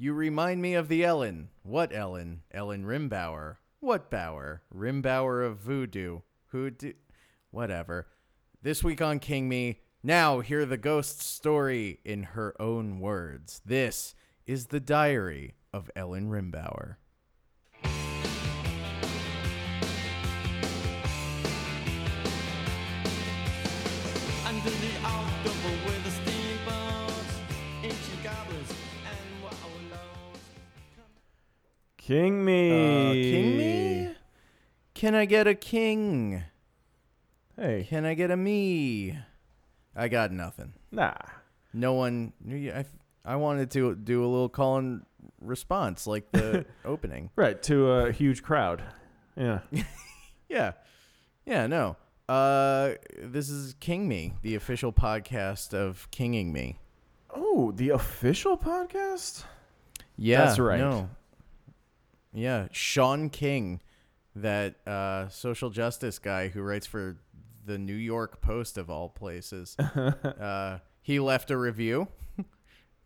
You remind me of the Ellen. What Ellen? Ellen Rimbauer. What Bauer? Rimbauer of voodoo. Who do? Whatever. This week on King Me. Now hear the ghost's story in her own words. This is the diary of Ellen Rimbauer. King me. Uh, king me? Can I get a king? Hey, Can I get a me? I got nothing. nah. No one. I, I wanted to do a little call and response like the opening. Right to a huge crowd. Yeah. Yeah. Yeah, no. Uh this is King Me, the official podcast of Kinging Me. Oh, the official podcast. Yeah. That's right. No. Yeah, Shaun King, that uh social justice guy who writes for the New York Post of all places. uh he left a review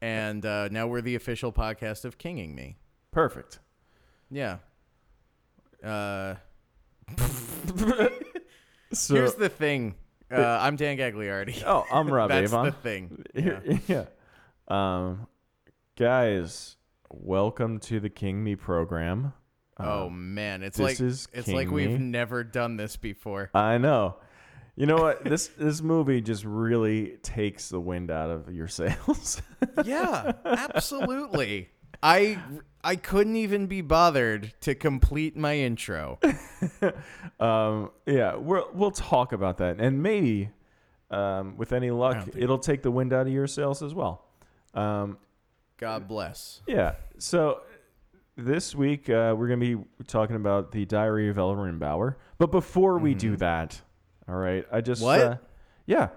and uh now we're the official podcast of Kinging Me. Perfect. Yeah. Uh So, here's the thing. Uh, I'm Dan Gagliardi. oh, I'm Rob That's Avon. the thing. Yeah. yeah. Um, guys, welcome to the King Me program. Oh Um, man, it's like it's King like we've Me. never done this before. I know. You know what? this this movie just really takes the wind out of your sails. yeah, absolutely. I I couldn't even be bothered to complete my intro. um, yeah, we'll we'll talk about that, and maybe um, with any luck, it'll take the wind out of your sails as well. Um, God bless. yeah. So this week uh, we're gonna be talking about the Diary of Ellen Bauer. But before we do that, all right, I just What? Uh, yeah.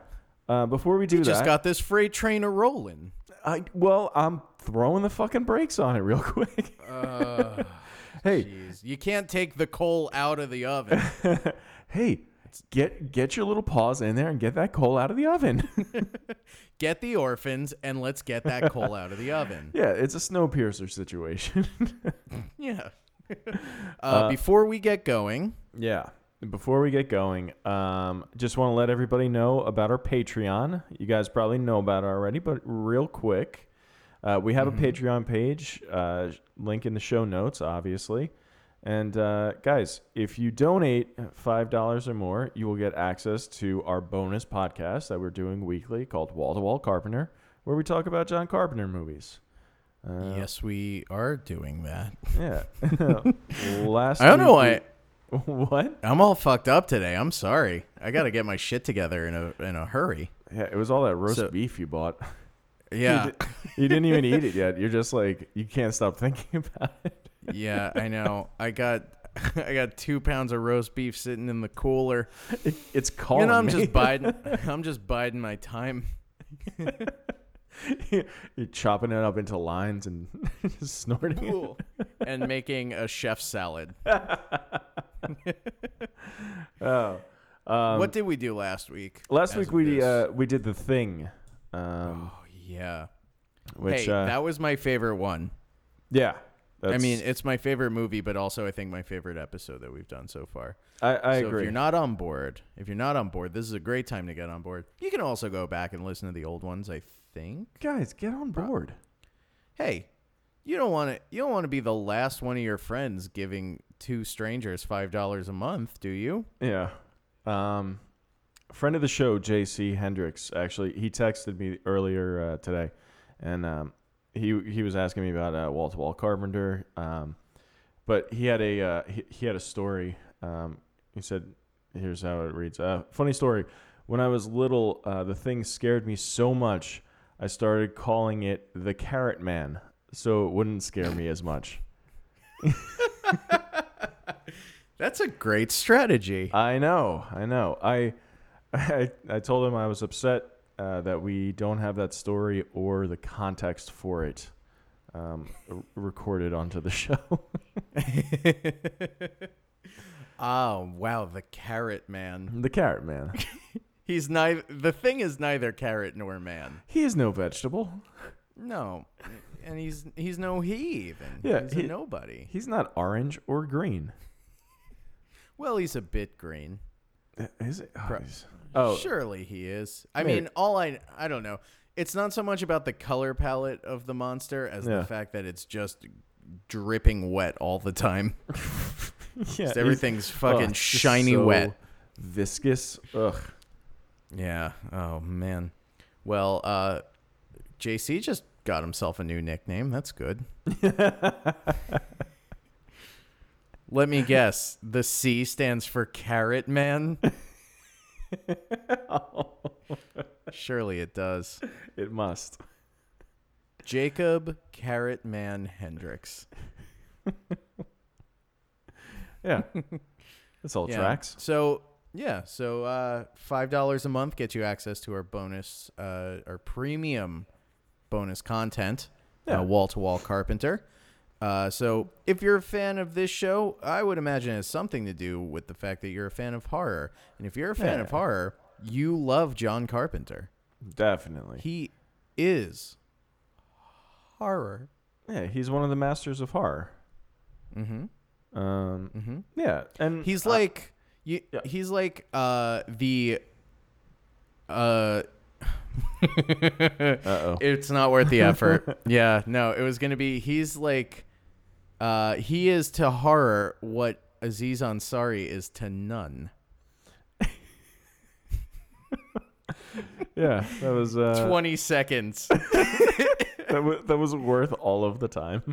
Uh, before we do You that, just got this freight train a rolling. I well, I'm throwing the fucking brakes on it real quick. Uh, hey, jeez. you can't take the coal out of the oven. hey, get get your little paws in there and get that coal out of the oven. Get the orphans and let's get that coal out of the oven. yeah, it's a Snowpiercer situation. Yeah. Uh, before we get going, yeah. Before we get going, um, just want to let everybody know about our Patreon. You guys probably know about it already, but real quick, uh, we have a Patreon page. Uh, link in the show notes, obviously. And uh, guys, if you donate five dollars or more, you will get access to our bonus podcast that we're doing weekly called Wall to Wall Carpenter, where we talk about John Carpenter movies. Uh, yes, we are doing that. Yeah. Last. I don't know why we- what? I'm all fucked up today. I'm sorry. I got to get my shit together in a in a hurry. Yeah, it was all that roast So- beef you bought. Yeah. You, di- you didn't even eat it yet. You're just like you can't stop thinking about it. Yeah, I know. I got I got 2 pounds of roast beef sitting in the cooler. It's calling you know, I'm me. just biding I'm just biding my time. You're chopping it up into lines and snorting it. Cool. and making a chef salad. Oh. Um, what did we do last week? last week we uh, we did the thing, um, Oh, yeah. which hey, uh, that was my favorite one. yeah. I mean, it's my favorite movie, but also I think my favorite episode that we've done so far. I, I so agree. if you're not on board, if you're not on board, this is a great time to get on board. You can also go back and listen to the old ones, I think. Guys, get on board. Hey, you don't want to you don't want to be the last one of your friends giving two strangers $5 a month, do you? Yeah. Um, friend of the show, J.C. Hendricks, actually, he texted me earlier uh, today, and um, he he was asking me about uh, Wall to Wall Carpenter. Um, but he had a uh, he, he had a story. Um, he said, "Here's how it reads." Uh, funny story. When I was little, uh, the thing scared me so much, I started calling it the Carrot Man, so it wouldn't scare me as much. That's a great strategy. I know, I know. I, I, I told him I was upset uh, that we don't have that story or the context for it um, r- recorded onto the show. oh, wow, the carrot man. the carrot man. He's neither the thing is neither carrot nor man. He is no vegetable. No. and he's he's no he even. Yeah, he's he- a nobody. He's not orange or green. Well, he's a bit green. Uh, Is it? Oh, Pro- he's- oh, Surely he is. I Maybe. mean, all I I don't know. It's not so much about the color palette of the monster as Yeah. the fact that it's just dripping wet all the time. yeah. Just everything's fucking shiny wet. Viscous. Ugh. Yeah. Oh man. Well, uh JC just got himself a new nickname. That's good. Let me guess. The C stands for Carrot Man. Surely it does. It must. Jacob Carrot Man Hendricks. Yeah. This all Yeah. tracks. So yeah, so uh, five dollars a month gets you access to our bonus, uh, our premium bonus content, Yeah. wall to wall carpenter. Uh, so if you're a fan of this show, I would imagine it has something to do with the fact that you're a fan of horror. And if you're a fan of horror, you love John Carpenter. Definitely. He is horror. yeah, he's one of the masters of horror. Mm-hmm. Um, Mm-hmm. yeah, and He's uh, like you, yeah. he's like uh the uh Uh-oh. it's not worth the effort. yeah, no, it was going to be he's like uh he is to horror what Aziz Ansari is to none. yeah, that was uh, 20 seconds. that, was, that was worth all of the time.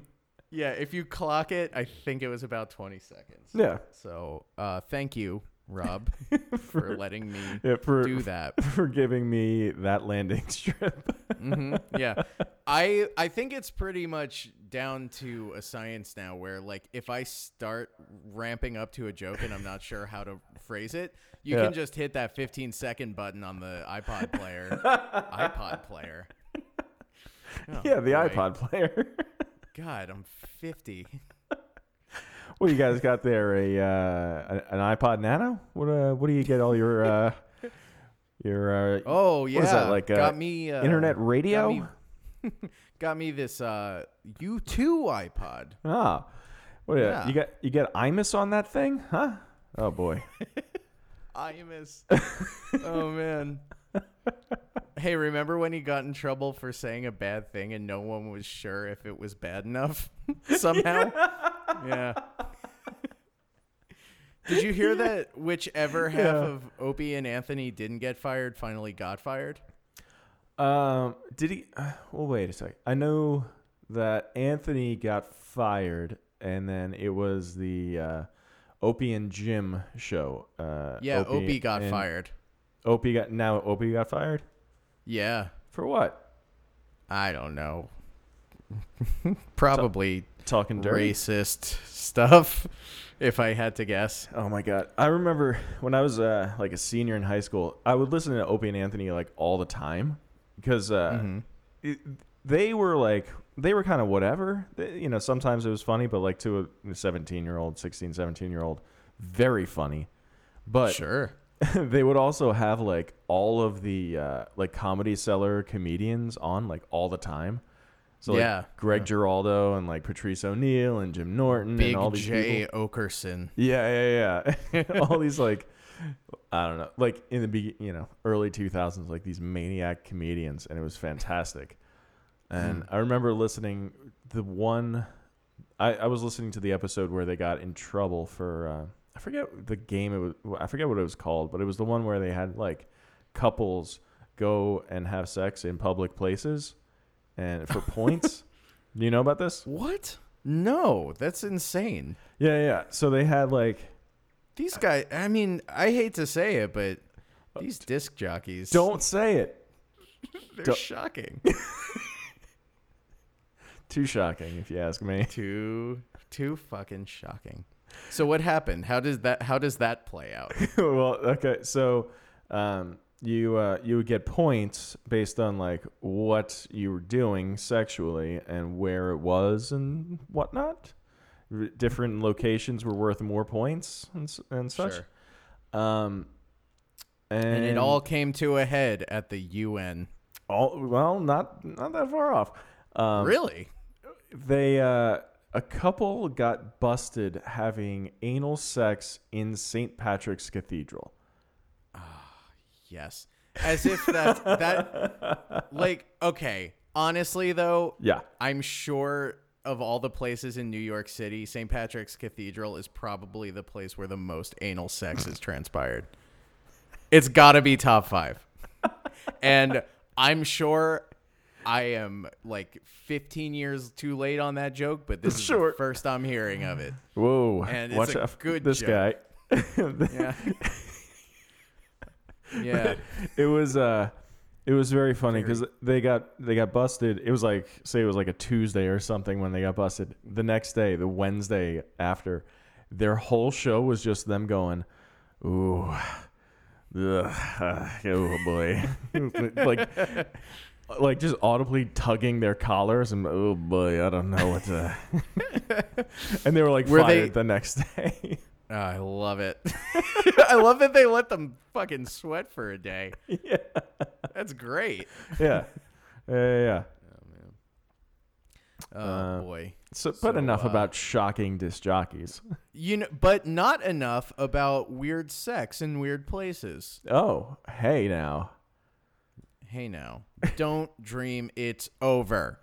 yeah, if you clock it, I think it was about 20 seconds. Yeah, So, uh thank you, Rob, for letting me yeah, for do that. for giving me that landing strip. hmm Yeah, I I think it's pretty much down to a science now, where like if I start ramping up to a joke and I'm not sure how to phrase it, you Yeah. can just hit that 15 second button on the iPod player. iPod player. Oh, yeah, the boy. iPod player. God, I'm 50. what you guys got there? A uh, an iPod Nano? What uh, what do you get all your uh, your uh, Oh yeah, What is that, like, uh, got me uh, internet got radio? me- Got me this uh U2 iPod. Ah, what? Yeah. Yeah. You got you got Imus on that thing, huh? Oh boy. Imus. oh man. Hey, remember when he got in trouble for saying a bad thing and no one was sure if it was bad enough somehow? yeah. Did you hear that whichever half Yeah. of Opie and Anthony didn't get fired finally got fired? Um, did he? Uh, well, wait a sec. I know that Anthony got fired, and then it was the uh, Opie and Jim show. Uh, Yeah, Opie, got and- fired. Opie got now. Opie got fired Yeah. for what? I don't know. Probably Talking dirty. racist stuff, if I had to guess. Oh my god! I remember when I was uh, like a senior in high school, I would listen to Opie and Anthony like all the time because uh, Mhm. it, they were like they were kind of whatever. They, you know, sometimes it was funny, but like to a 17 year old, 16, 17 year old, very funny. But Sure. they would also have like all of the uh, like Comedy Cellar comedians on like all the time. So like Yeah. Greg Giraldo and like Patrice O'Neal and Jim Norton Big and all these Jay people. Oakerson. Yeah, yeah, yeah. all these like I don't know, like in the be you know early 2000s, like these maniac comedians, and it was fantastic. And I remember listening the one. I, I was listening to the episode where they got in trouble for uh, I forget the game it was I forget what it was called, but it was the one where they had like couples go and have sex in public places and for points. Do you know about this? What? No, that's insane. Yeah, yeah. So they had like These guys, I mean, I hate to say it, but these disc jockeys don't say it. they're don't- shocking. Too shocking, if you ask me. too too fucking shocking. So what happened? How does that how does that play out? well, okay, so um, you uh, you would get points based on like what you were doing sexually and where it was and whatnot. R- different locations were worth more points and, and such. Sure. Um, and, And it all came to a head at the UN. all well, not not that far off. Um, really? they uh, a couple got busted having anal sex in St. Patrick's Cathedral. ah Yes. As if that that like okay. Honestly though, Yeah. I'm sure of all the places in New York City, St. Patrick's Cathedral is probably the place where the most anal sex has transpired. It's got to be top 5. and I'm sure I am like 15 years too late on that joke, but this is Sure. the first I'm hearing of it. Whoa. And it's Watch a out. good this joke. guy. Yeah. yeah. it was uh it was very funny because they got they got busted. It was like say it was like a Tuesday or something when they got busted. The next day, the Wednesday after, their whole show was just them going, "Ooh, ugh, oh boy," like like just audibly tugging their collars and oh boy, I don't know what to. and they were like Were fired they- the next day. Oh, I love it. I love that they let them fucking sweat for a day. yeah, That's great. yeah, yeah, yeah. yeah. Oh Uh, boy. So, So, but enough uh, about shocking disc jockeys. You know, but not enough about weird sex in weird places. Oh, hey now. Hey now, don't dream it's over.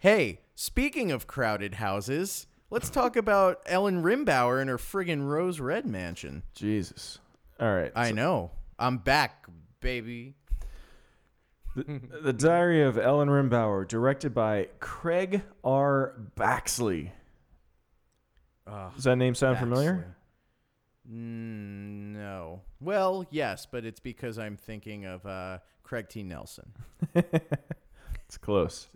Hey, speaking of crowded houses, let's talk about Ellen Rimbauer and her friggin' Rose Red mansion. Jesus. All right. I so know. I'm back, baby. the, the Diary of Ellen Rimbauer, directed by Craig R. Baxley. Ugh, Does that name sound familiar? Mm, no. Well, yes, but it's because I'm thinking of uh, Craig T. Nelson. It's close.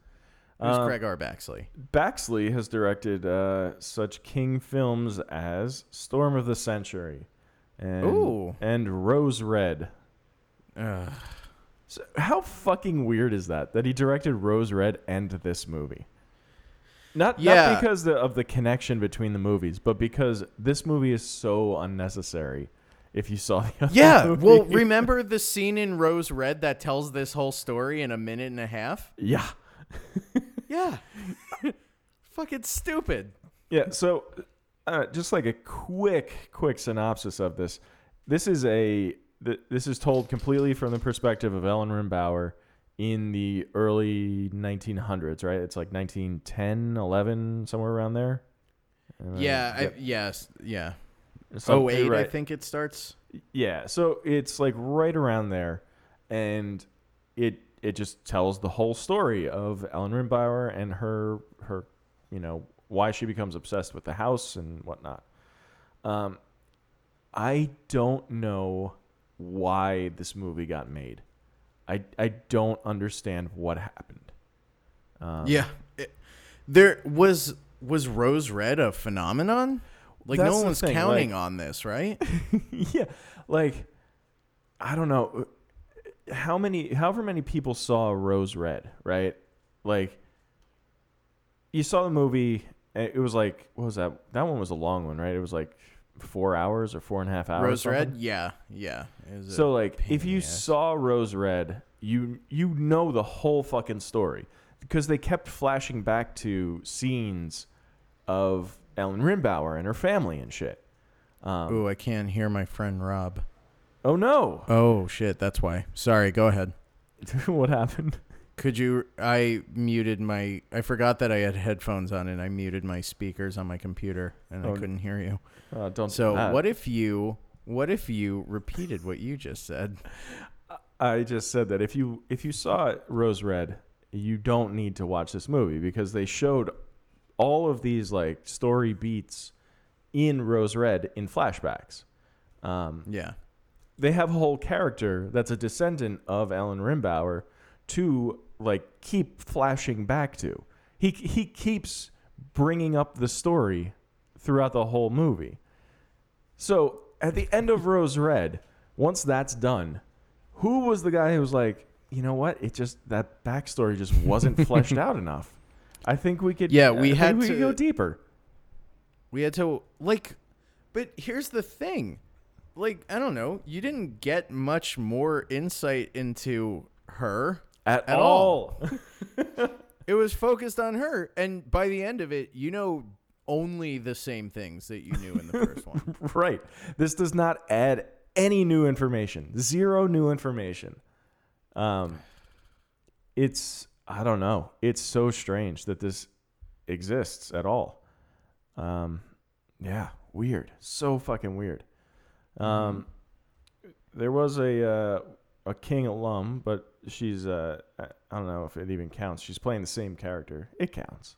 Who's Um, Craig R. Baxley? Baxley has directed uh, such king films as Storm of the Century and, Ooh. and Rose Red. Ugh. So how fucking weird is that? That he directed Rose Red and this movie. Not, Yeah. not because the, of the connection between the movies, but because this movie is so unnecessary. If you saw the other Yeah. movie. Well, remember the scene in Rose Red that tells this whole story in a minute and a half? yeah, Yeah. Fucking stupid. yeah. So, uh, just like a quick, quick synopsis of this. This is a th- this is told completely from the perspective of Ellen Rimbauer in the early 1900s, right? It's like 1910, 11, somewhere around there. Uh, Yeah. I, yes. Yeah. Oh eight, I think it starts. Yeah, so it's like right around there, and it it just tells the whole story of Ellen Rimbauer and her her you know why she becomes obsessed with the house and whatnot. Um, I don't know why this movie got made. I I don't understand what happened. Um, Yeah. It- there was was Rose Red a phenomenon? Like no the one was thing, counting like- on this, right? yeah, like I don't know how many, however many people saw Rose Red, right? Like you saw the movie. and It was like what was that? That one was a long one, right? It was like four hours or four and a half hours. Rose. Red? Yeah. Yeah. It was a So like, if you saw Rose Red, you you know the whole fucking story because they kept flashing back to scenes of Ellen Rimbauer and her family and shit. Um, Ooh, I can't hear my friend Rob. Oh no, Oh shit, that's why. Sorry, go ahead. what happened? Could you I muted my I forgot that I had headphones on and I muted my speakers on my computer and I Oh. couldn't hear you. Uh, don't. do So, that. what if you what if you repeated what you just said? I just said that if you if you saw Rose Red, you don't need to watch this movie because they showed all of these like story beats in Rose Red in flashbacks. Um, Yeah. They have a whole character that's a descendant of Alan Rimbauer to like keep flashing back to. He he keeps bringing up the story throughout the whole movie. So at the end of Rose Red, once that's done, who was the guy who was like, you know what? It just that backstory just wasn't fleshed out enough. I think we could. Yeah, I we think had we could to- go deeper. We had to like but here's the thing. Like, I don't know, you didn't get much more insight into her At, At all. It was focused on her, and by the end of it, you know only the same things that you knew in the first one. right. This does not add any new information. Zero new information. Um, it's I don't know. It's so strange that this exists at all. Um, yeah, weird. So fucking weird. Um, there was a uh, a King alum, but she's uh, I I don't know if it even counts. She's playing the same character. It counts.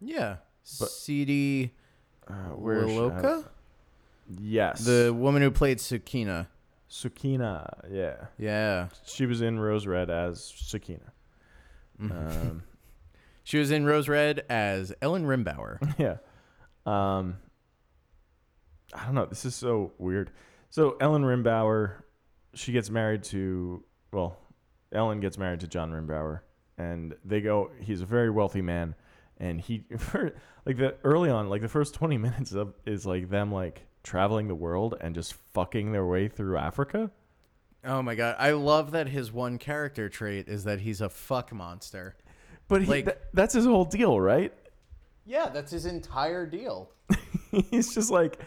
Yeah, But- Tsidii Uh, where is she? Le Loka, Yes. the woman who played Sukeena. Sukeena. Yeah. Yeah, She was in Rose Red as Sukeena. Um, she was in Rose Red as Ellen Rimbauer. yeah. Um, I don't know. This is so weird. So Ellen Rimbauer, she gets married to well, Ellen gets married to John Rimbauer, and they go. He's a very wealthy man, and he for, like the early on, like the first twenty minutes of is like them like traveling the world and just fucking their way through Africa. Oh my god, I love that his one character trait is that he's a fuck monster. But he, Like- tha- that's his whole deal, right? Yeah, that's his entire deal. he's just like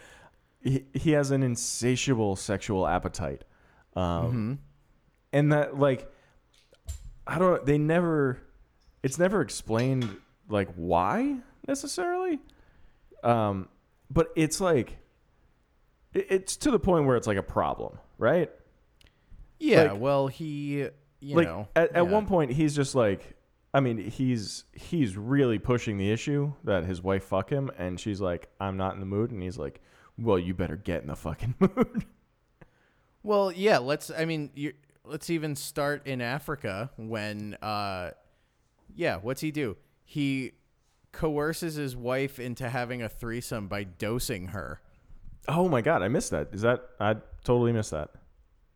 he, he has an insatiable sexual appetite. Um and that like i don't they never it's never explained like why necessarily. Um but it's like it- it's to the point where it's like a problem right? Yeah, Like- well, he, you like know, at, at one point he's just like i mean he's he's really pushing the issue that his wife fuck him and she's like i'm not in the mood and he's like well you better get in the fucking mood Well, yeah, let's I mean, you, let's even start in Africa when uh yeah, what's he do? He coerces his wife into having a threesome by dosing her. oh my god i missed that is that i totally missed that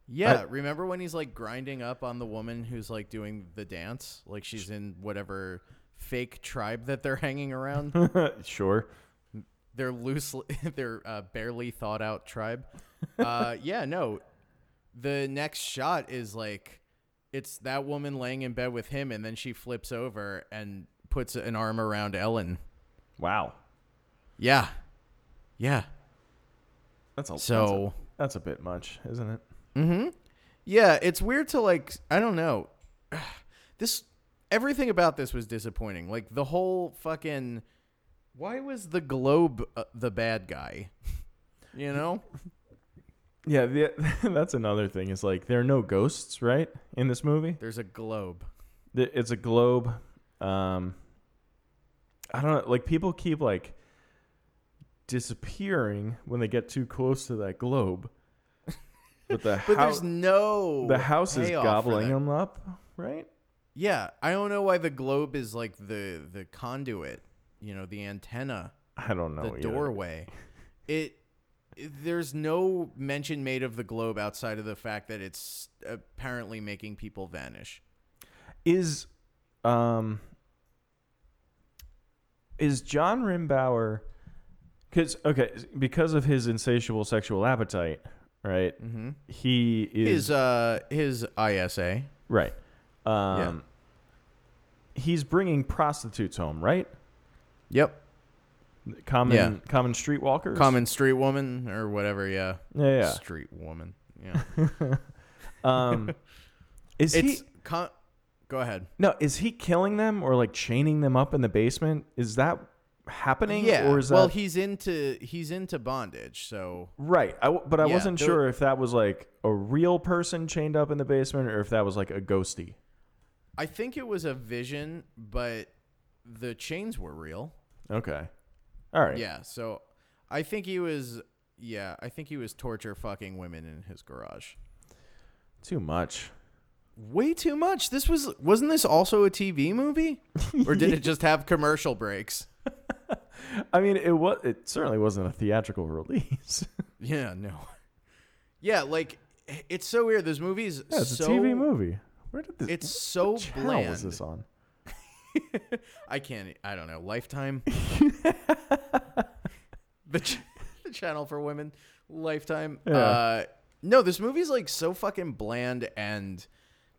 Yeah, remember when he's like grinding up on the woman who's like doing the dance? Like she's in whatever fake tribe that they're hanging around. sure they're loosely they're uh, barely thought out tribe. Uh yeah no. The next shot is like it's that woman laying in bed with him and then she flips over and puts an arm around ellen. Wow. Yeah. Yeah. That's a so that's a, that's a bit much isn't it? Mm-hmm. Yeah it's weird to like i don't know. This everything about this was disappointing. Like the whole fucking why was the globe uh, the bad guy? You know? Yeah the, that's another thing. Is like there are no ghosts right in this movie? There's a globe. It's a globe um i don't know like people keep like disappearing when they get too close to that globe. But the But house there's no the house is gobbling them up right? Yeah, I don't know why the globe is like the the conduit, you know, the antenna, i don't know the either. doorway. It, there's no mention made of the globe outside of the fact that it's apparently making people vanish. is um is John Rimbauer cuz okay because of his insatiable sexual appetite right Mhm. he is His uh his ISA. right um he's bringing prostitutes home right Yep. common Yeah. common streetwalkers Common street woman or whatever, yeah. yeah yeah Street woman. Yeah. um is it's he con- Go ahead. no is he killing them or like chaining them up in the basement is that happening Yeah. or is that well, he's into he's into bondage, so Right, I but I Yeah, wasn't sure if that was like a real person chained up in the basement or if that was like a ghosty. I think it was a vision, but the chains were real. Okay, all right. Yeah, so I think he was yeah, I think he was torture fucking women in his garage. too much. Way too much. This was wasn't this also a TV movie? Or did it just have commercial breaks? I mean, it was. It certainly wasn't a theatrical release. Yeah, no. Yeah, like it's so weird. This movie's yeah, it's so a TV movie. Where did this? It's so what channel bland. was this on? I can't. I don't know. Lifetime. the, ch- the channel for women. Lifetime. Yeah. Uh, no, this movie's like so fucking bland and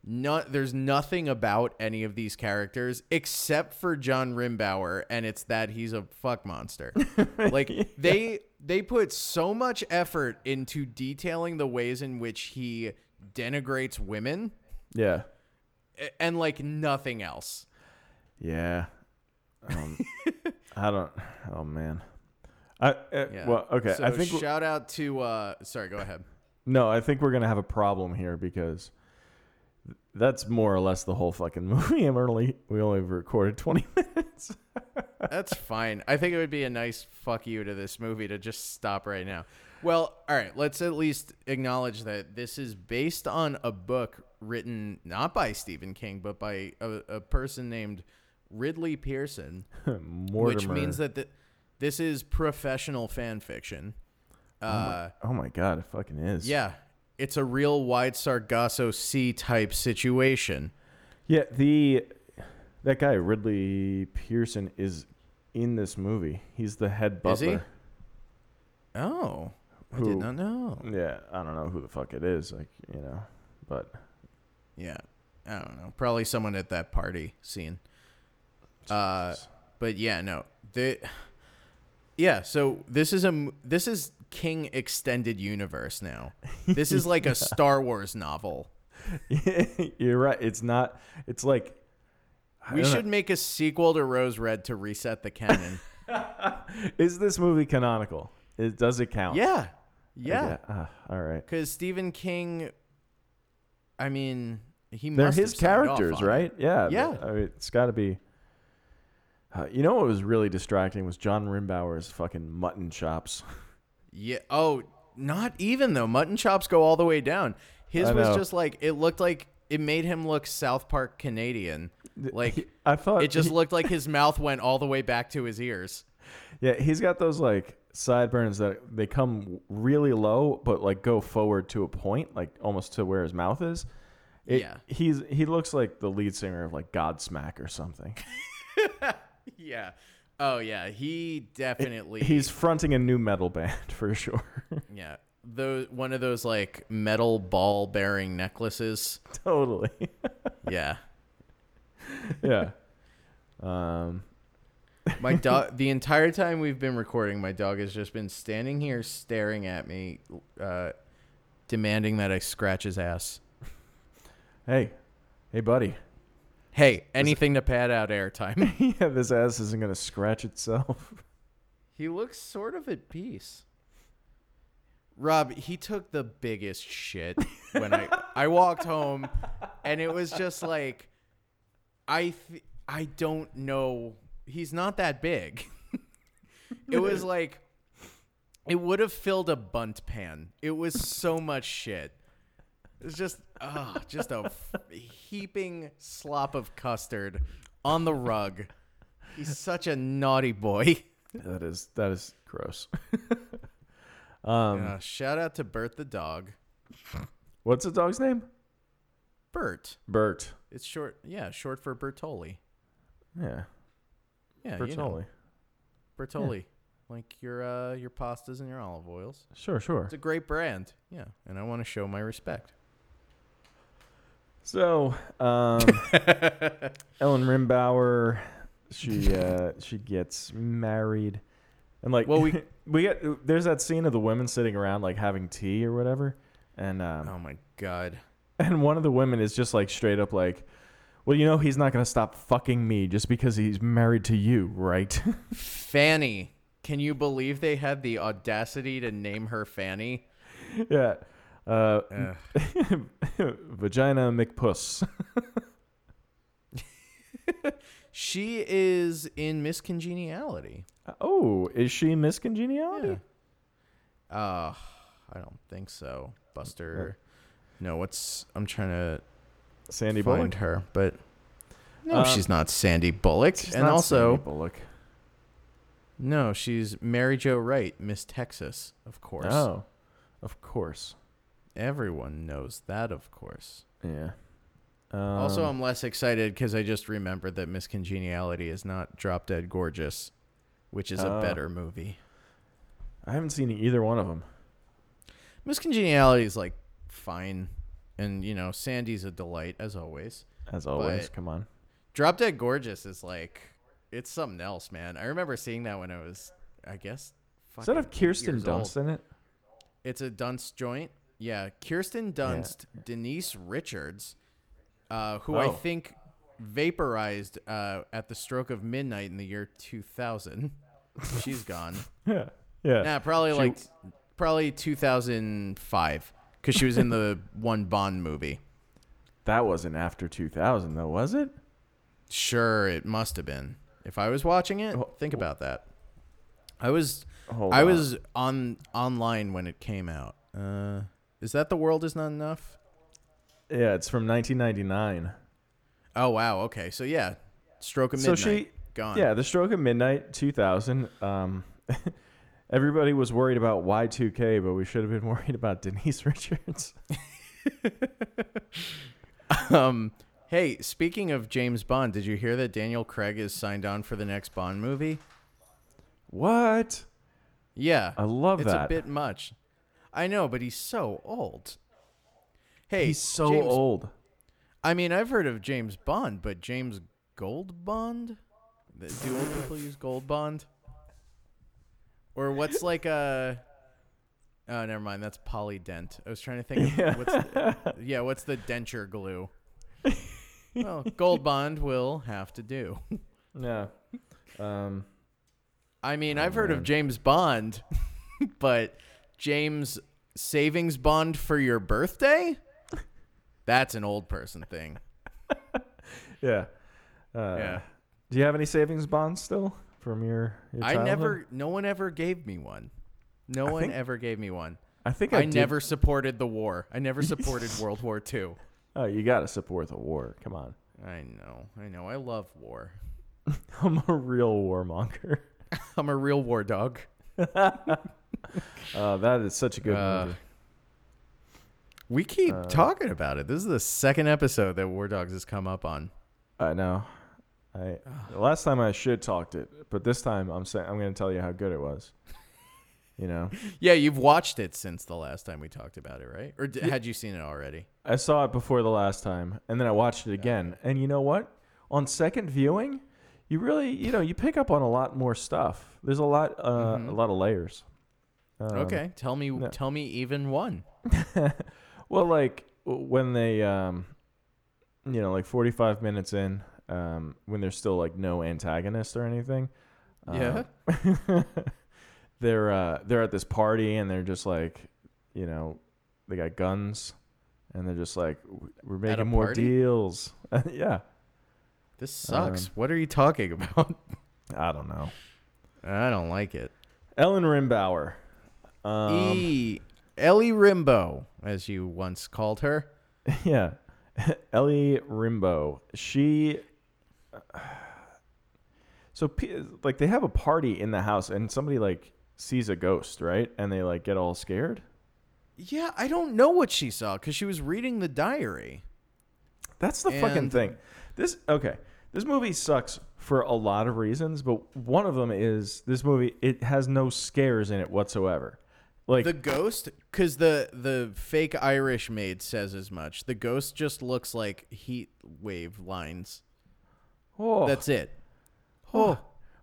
no, there's nothing about any of these characters except for John Rimbauer, and it's that he's a fuck monster. like they they put so much effort into detailing the ways in which he denigrates women, Yeah. and like nothing else. Yeah. Um, I don't. Oh man. I uh, Yeah. well okay. So I think shout out to. uh Sorry, go ahead. no. I think we're gonna have a problem here because that's more or less the whole fucking movie. I'm only we only recorded 20 minutes. That's fine. I think it would be a nice fuck you to this movie to just stop right now. Well, all right, let's at least acknowledge that this is based on a book written not by Stephen King, but by a, a person named Ridley Pearson, Mortimer. which means that the, this is professional fan fiction. Uh, Oh my god, it fucking is. yeah, it's a real wide Sargasso Sea type situation. Yeah. The that guy Ridley Pearson is in this movie. He's the head Is he? butler. Oh, I did not know. Yeah, I don't know who the fuck it is. Like you know, but Yeah. I don't know. Probably someone at that party scene. Uh but yeah, no. The Yeah, so this is a this is King extended universe now. This is like a Star Wars novel. you're right. It's not. It's like We don't know. should make a sequel to Rose Red to reset the canon. Is this movie canonical? It does it count? yeah. Yeah. Ah, all right. Cuz Stephen King I mean, he They're must his have signed off characters, on it. right? Yeah. Yeah. I mean, it's got to be. Uh, you know what was really distracting was John Rimbauer's fucking mutton chops. Yeah. Oh, not even though. Mutton chops go all the way down. His I was know. just like it looked like it made him look South Park Canadian. Like I thought it just he- looked like his mouth went all the way back to his ears. yeah, he's got those like sideburns that they come really low, but like go forward to a point, like almost to where his mouth is. It- Yeah. he's he looks like the lead singer of like Godsmack or something. Yeah. Oh yeah, he definitely He's fronting a new metal band for sure. yeah. Those one of those like metal ball bearing necklaces. totally. Yeah. yeah. Um. My dog the entire time we've been recording, my dog has just been standing here staring at me, uh, demanding that I scratch his ass. Hey, hey, buddy. Hey, anything to pad out airtime. yeah, this ass isn't gonna scratch itself. he looks sort of at peace. Rob, he took the biggest shit when I I walked home, and it was just like, I th- I don't know. He's not that big. it was like, it would have filled a Bundt pan. It was so much shit. It was just, ah, just a f- heaping slop of custard on the rug. He's such a naughty boy. that is that is gross. um, Uh, shout out to Bert the dog. what's the dog's name? Bert. Bert. It's short. Yeah, short for Bertolli. Yeah, Yeah, you know, Bertolli. Bertolli. Like your uh, your pastas and your olive oils. Sure, sure. It's a great brand. Yeah, and I want to show my respect. So, um, Ellen Rimbauer, she uh, she gets married, and like, Well, we- we get there's that scene of the women sitting around like having tea or whatever, and um, Oh my god. and one of the women is just like straight up like, well, you know, he's not gonna stop fucking me just because he's married to you, right? Fanny. Can you believe they had the audacity to name her Fanny? yeah. Uh. Vagina McPuss. She is in Miss Congeniality. Oh, is she Miss Congeniality? Yeah. Uh, I don't think so. Buster. No, what's I'm trying to Sandy find Bullock. her, but no, she's not Sandy Bullock. She's and not also, Sandy Bullock. no, she's Mary Jo Wright, Miss Texas, of course. Oh, of course. Everyone knows that, of course. Yeah. Um, also, I'm less excited because I just remembered that Miss Congeniality is not Drop Dead Gorgeous, which is Oh. a better movie. I haven't seen either one of them. Miss Congeniality is like fine. and you know Sandy's a delight as always. As always, But- come on. Drop Dead Gorgeous is like it's something else, man. I remember seeing that when I was, I guess. Does that have fucking eight Kirsten years old. Dunst in it? It's a Dunst joint. Yeah, Kirsten Dunst, Denise Richards, uh, who I Oh. think vaporized uh, at the stroke of midnight in the year 2000. She's gone. Yeah. Yeah. Nah, probably She- like probably 2005 because she was in the one Bond movie. That wasn't after 2000 though, was it? Sure, it must have been. If I was watching it, think about that. I was Hold I on. was on online when it came out. Uh, is that the world is not enough? Yeah, it's from 1999. Oh wow. Okay. So yeah, stroke of midnight. So she gone. Yeah, the stroke of midnight 2000. Um everybody was worried about Y2K, but we should have been worried about Denise Richards. Um. Hey, speaking of James Bond, did you hear that Daniel Craig is signed on for the next Bond movie? What? Yeah. I love it's that. It's a bit much. I know, but he's so old. Hey, He's so James- old. I mean, I've heard of James Bond, but James Gold Bond? Do old people use Gold Bond? Or what's like a? Oh, never mind. That's Polident. I was trying to think. Of Yeah. What's the, yeah, what's the denture glue? well, Gold Bond will have to do. Yeah. Um I mean, Oh, I've heard of James Bond, but James Savings Bond for your birthday? That's an old person thing. yeah. Uh, Yeah. Do you have any savings bonds still from your, your I never, no one ever gave me one. No I one think ever gave me one. I think I, I, never supported the war. I never supported World War II. Oh, you got to support the war. Come on. I know, I know. I love war. I'm a real warmonger. I'm a real war dog. Uh, that is such a good Uh, movie. We keep Uh, talking about it. This is the second episode that War Dogs has come up on. I know. I the last time I should talked it, but this time I'm saying I'm going to tell you how good it was. You know, Yeah, you've watched it since the last time we talked about it, right? Or d- had you seen it already? I saw it before the last time, and then I watched it again. And you know what? On second viewing, you really, you know, you pick up on a lot more stuff. There's a lot, uh, Mhm. a lot of layers. Um, okay, tell me, no. tell me even one. Well, like when they, um, you know, like 45 minutes in, um, when there's still like no antagonist or anything. Yeah. um, they're uh, they're at this party and they're just like, you know, they got guns, and they're just like, we're making more party? deals. yeah. This sucks. Um, what are you talking about? I don't know. I don't like it. Ellen Rimbauer. Um, e Ellie Rimbo, as you once called her. yeah. Ellie Rimbo. She. So, like, they have a party in the house, and somebody like sees a ghost, right? And they like get all scared. Yeah, I don't know what she saw because she was reading the diary. That's the fucking thing. This okay. This movie sucks for a lot of reasons, but one of them is this movie. It has no scares in it whatsoever. Like The ghost, because the the fake Irish maid says as much. The ghost just looks like heat wave lines. oh, That's it. oh,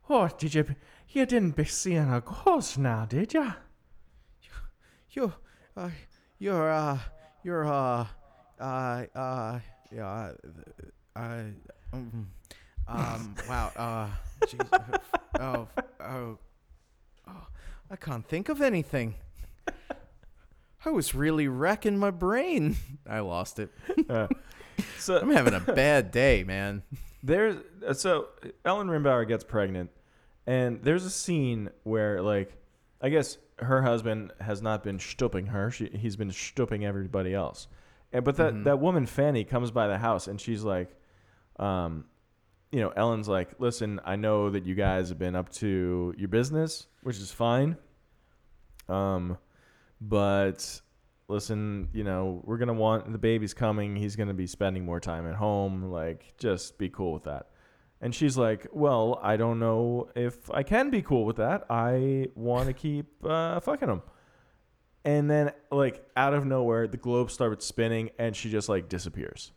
oh, did you? You didn't be seeing a ghost now, did you? You, uh, you're, uh, you're, uh, uh, uh, yeah, uh, uh, um, um, wow, uh, jeez, oh, oh, oh, I can't think of anything. I was really wrecking my brain. I lost it. Uh, so I'm having a bad day, man. there's uh, so Ellen Rimbauer gets pregnant, and there's a scene where like I guess her husband has not been stooping her; she, he's been stooping everybody else. And but that Mhm. that woman Fanny comes by the house, and she's like, um, you know, Ellen's like, listen, I know that you guys have been up to your business, which is fine. Um, but listen, you know, we're gonna want the baby's coming. He's gonna be spending more time at home. Like, just be cool with that. And she's like, well, I don't know if I can be cool with that. I want to keep uh, fucking him. and then like out of nowhere the globe starts spinning and she just like disappears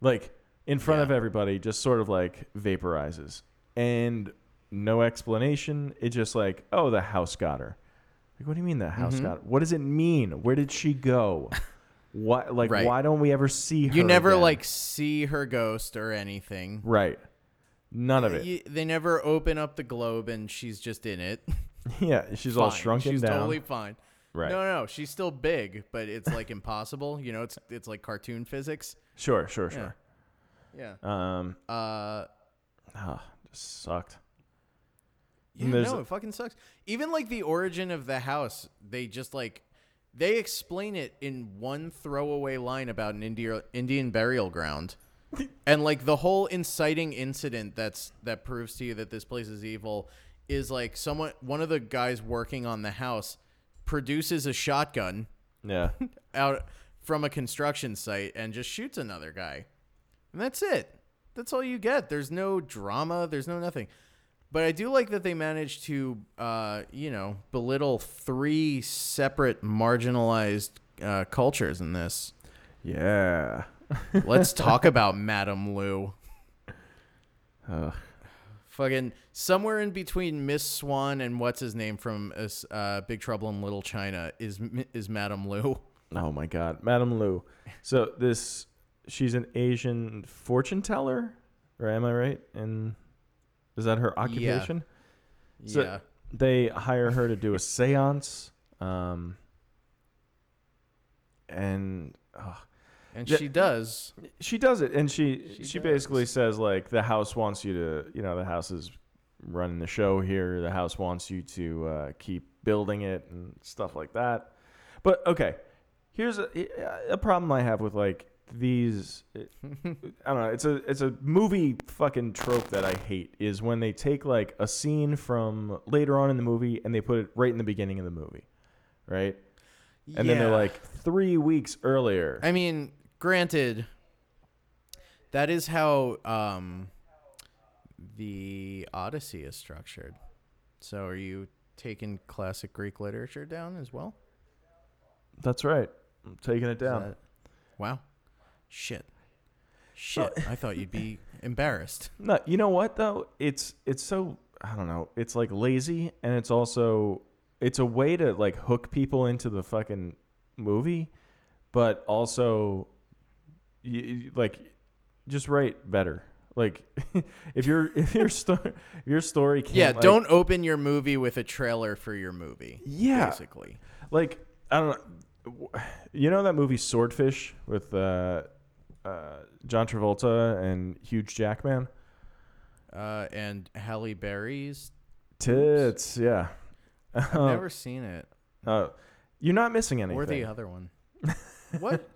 like in front Yeah. of everybody just sort of like vaporizes and no explanation it just like oh the house got her like what do you mean the house Mhm. got what does it mean where did she go what like Right. why don't we ever see her You never again? like see her ghost or anything. right none of it You- they never open up the globe and she's just in it. yeah she's all Fine. shrunken she's down totally fine. right No, no, she's still big, but it's like impossible. You know, it's it's like cartoon physics. sure sure Yeah. sure Yeah. um Uh ah, just sucked Yeah, no, it fucking sucks. Even like the origin of the house, they just like they explain it in one throwaway line about an India, Indian burial ground. and like the whole inciting incident that's that proves to you that this place is evil is like someone one of the guys working on the house produces a shotgun yeah out from a construction site and just shoots another guy. And that's it. That's all you get. There's no drama, there's no nothing. But I do like that they managed to uh, you know, belittle three separate marginalized uh, cultures in this. yeah Let's talk about Madame Lou. Ugh. Fucking somewhere in between Miss Swan and what's his name from uh, Big Trouble in Little China is is Madame Lou. Oh my God, Madame Lou. So this, she's an Asian fortune teller, or am I right? And is that her occupation? So- yeah. They hire her to do a séance, um, and oh, And Yeah. she does. she does it, and she She she, basically says like the house wants you to, you know, the house is running the show here. The house wants you to uh, keep building it and stuff like that. But okay, here's a a problem I have with like these. I don't know. It's a it's a movie fucking trope that I hate is when they take like a scene from later on in the movie and they put it right in the beginning of the movie, right? And then they're like three weeks earlier. I mean, granted, that is how um, the Odyssey is structured. So, are you taking classic Greek literature down as well? That's right. I'm taking it down. that- wow. Shit. Shit. I thought you'd be embarrassed. No, you know what though? It's it's so I don't know. It's like lazy, and it's also it's a way to like hook people into the fucking movie, but also you, like just write better. Like if your if your story your story can't Yeah, like- don't open your movie with a trailer for your movie. Yeah. Basically. like I don't know. You know that movie Swordfish with uh, uh, John Travolta and Hugh Jackman? Uh, and Halle Berry's. Tits, yeah. I've Oh, never seen it. uh, you're not missing anything. Or the other one. what?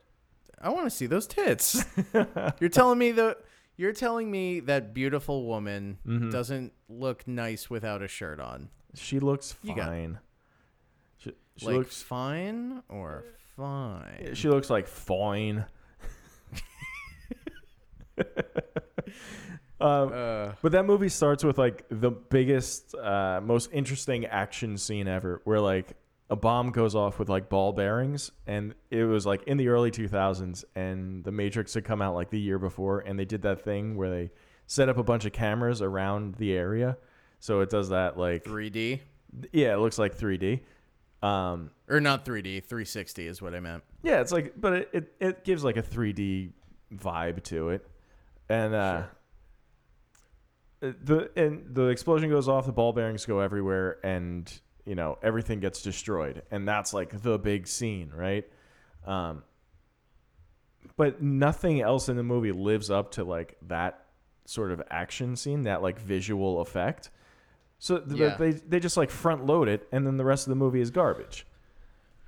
I want to see those tits. you're telling me the you're telling me that beautiful woman Mhm. doesn't look nice without a shirt on. She looks fine. She, she like looks fine or fine? she looks like fine. um, Uh, but that movie starts with like the biggest, uh, most interesting action scene ever, where like a bomb goes off with like ball bearings, and it was like in the early 2000s, and The Matrix had come out like the year before, and they did that thing where they set up a bunch of cameras around the area, so it does that like 3D yeah, it looks like 3D. Um, or not 3D? 360 is what I meant. Yeah, it's like, but it, it, it gives like a 3D vibe to it, and uh, the and the explosion goes off, the ball bearings go everywhere, and you know everything gets destroyed, and that's like the big scene, right? Um, but nothing else in the movie lives up to like that sort of action scene, that like visual effect. So th- Yeah. they they just like front load it, and then the rest of the movie is garbage.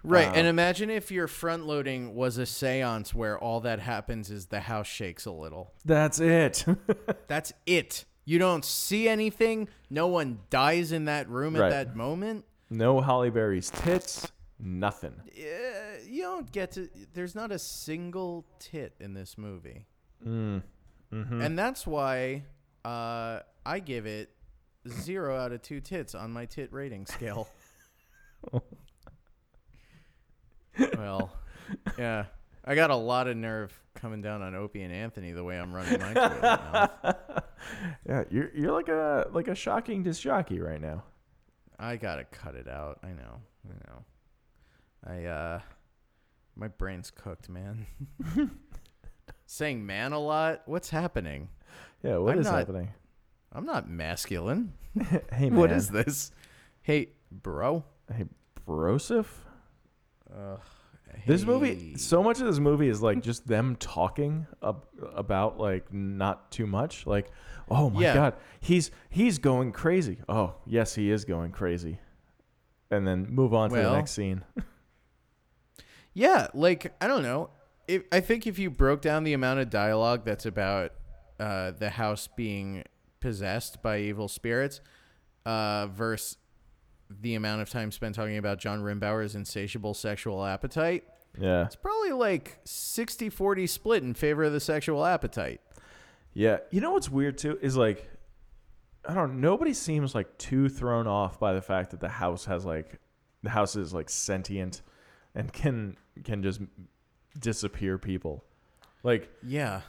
Right, Um, and imagine if your front loading was a séance where all that happens is the house shakes a little. That's it. That's it. You don't see anything. No one dies in that room Right. at that moment. No Halle Berry's tits. Nothing. Uh, you don't get to. There's not a single tit in this movie, Mm. hmm and that's why uh, I give it zero out of two tits on my tit rating scale. Well, yeah. I got a lot of nerve coming down on Opie and Anthony the way I'm running my Twitter mouth. Yeah, you're you're like a like a shocking disc jockey right now. I gotta cut it out. I know. I know. I uh my brain's cooked, man. Saying man a lot? What's happening? Yeah, what I'm is not- happening? I'm not masculine. hey man, What is this? Hey, bro. Hey, Broseph? Uh, This movie, so much of this movie is like just them talking ab- about like not too much. Like, oh my Yeah. god, he's he's going crazy. Oh yes, he is going crazy. And then move on to Well, the next scene. Yeah, like I don't know. If, I think if you broke down the amount of dialogue that's about uh, the house being possessed by evil spirits, uh, versus the amount of time spent talking about John Rimbauer's insatiable sexual appetite, Yeah, it's probably like 60-40 split in favor of the sexual appetite. yeah. You know what's weird too is like, I don't. know, Nobody seems like too thrown off by the fact that the house has like, the house is like sentient, and can can just disappear people. Like Yeah.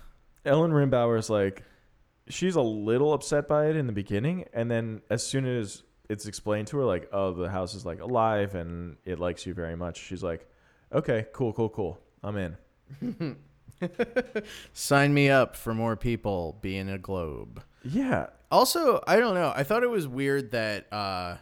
Ellen Rimbauer is like, she's a little upset by it in the beginning, and then as soon as it's explained to her, like, oh, the house is like alive and it likes you very much, she's like, okay, cool, cool, cool, I'm in. Sign me up for more people being a globe. Yeah, Also, I don't know. I thought it was weird that uh,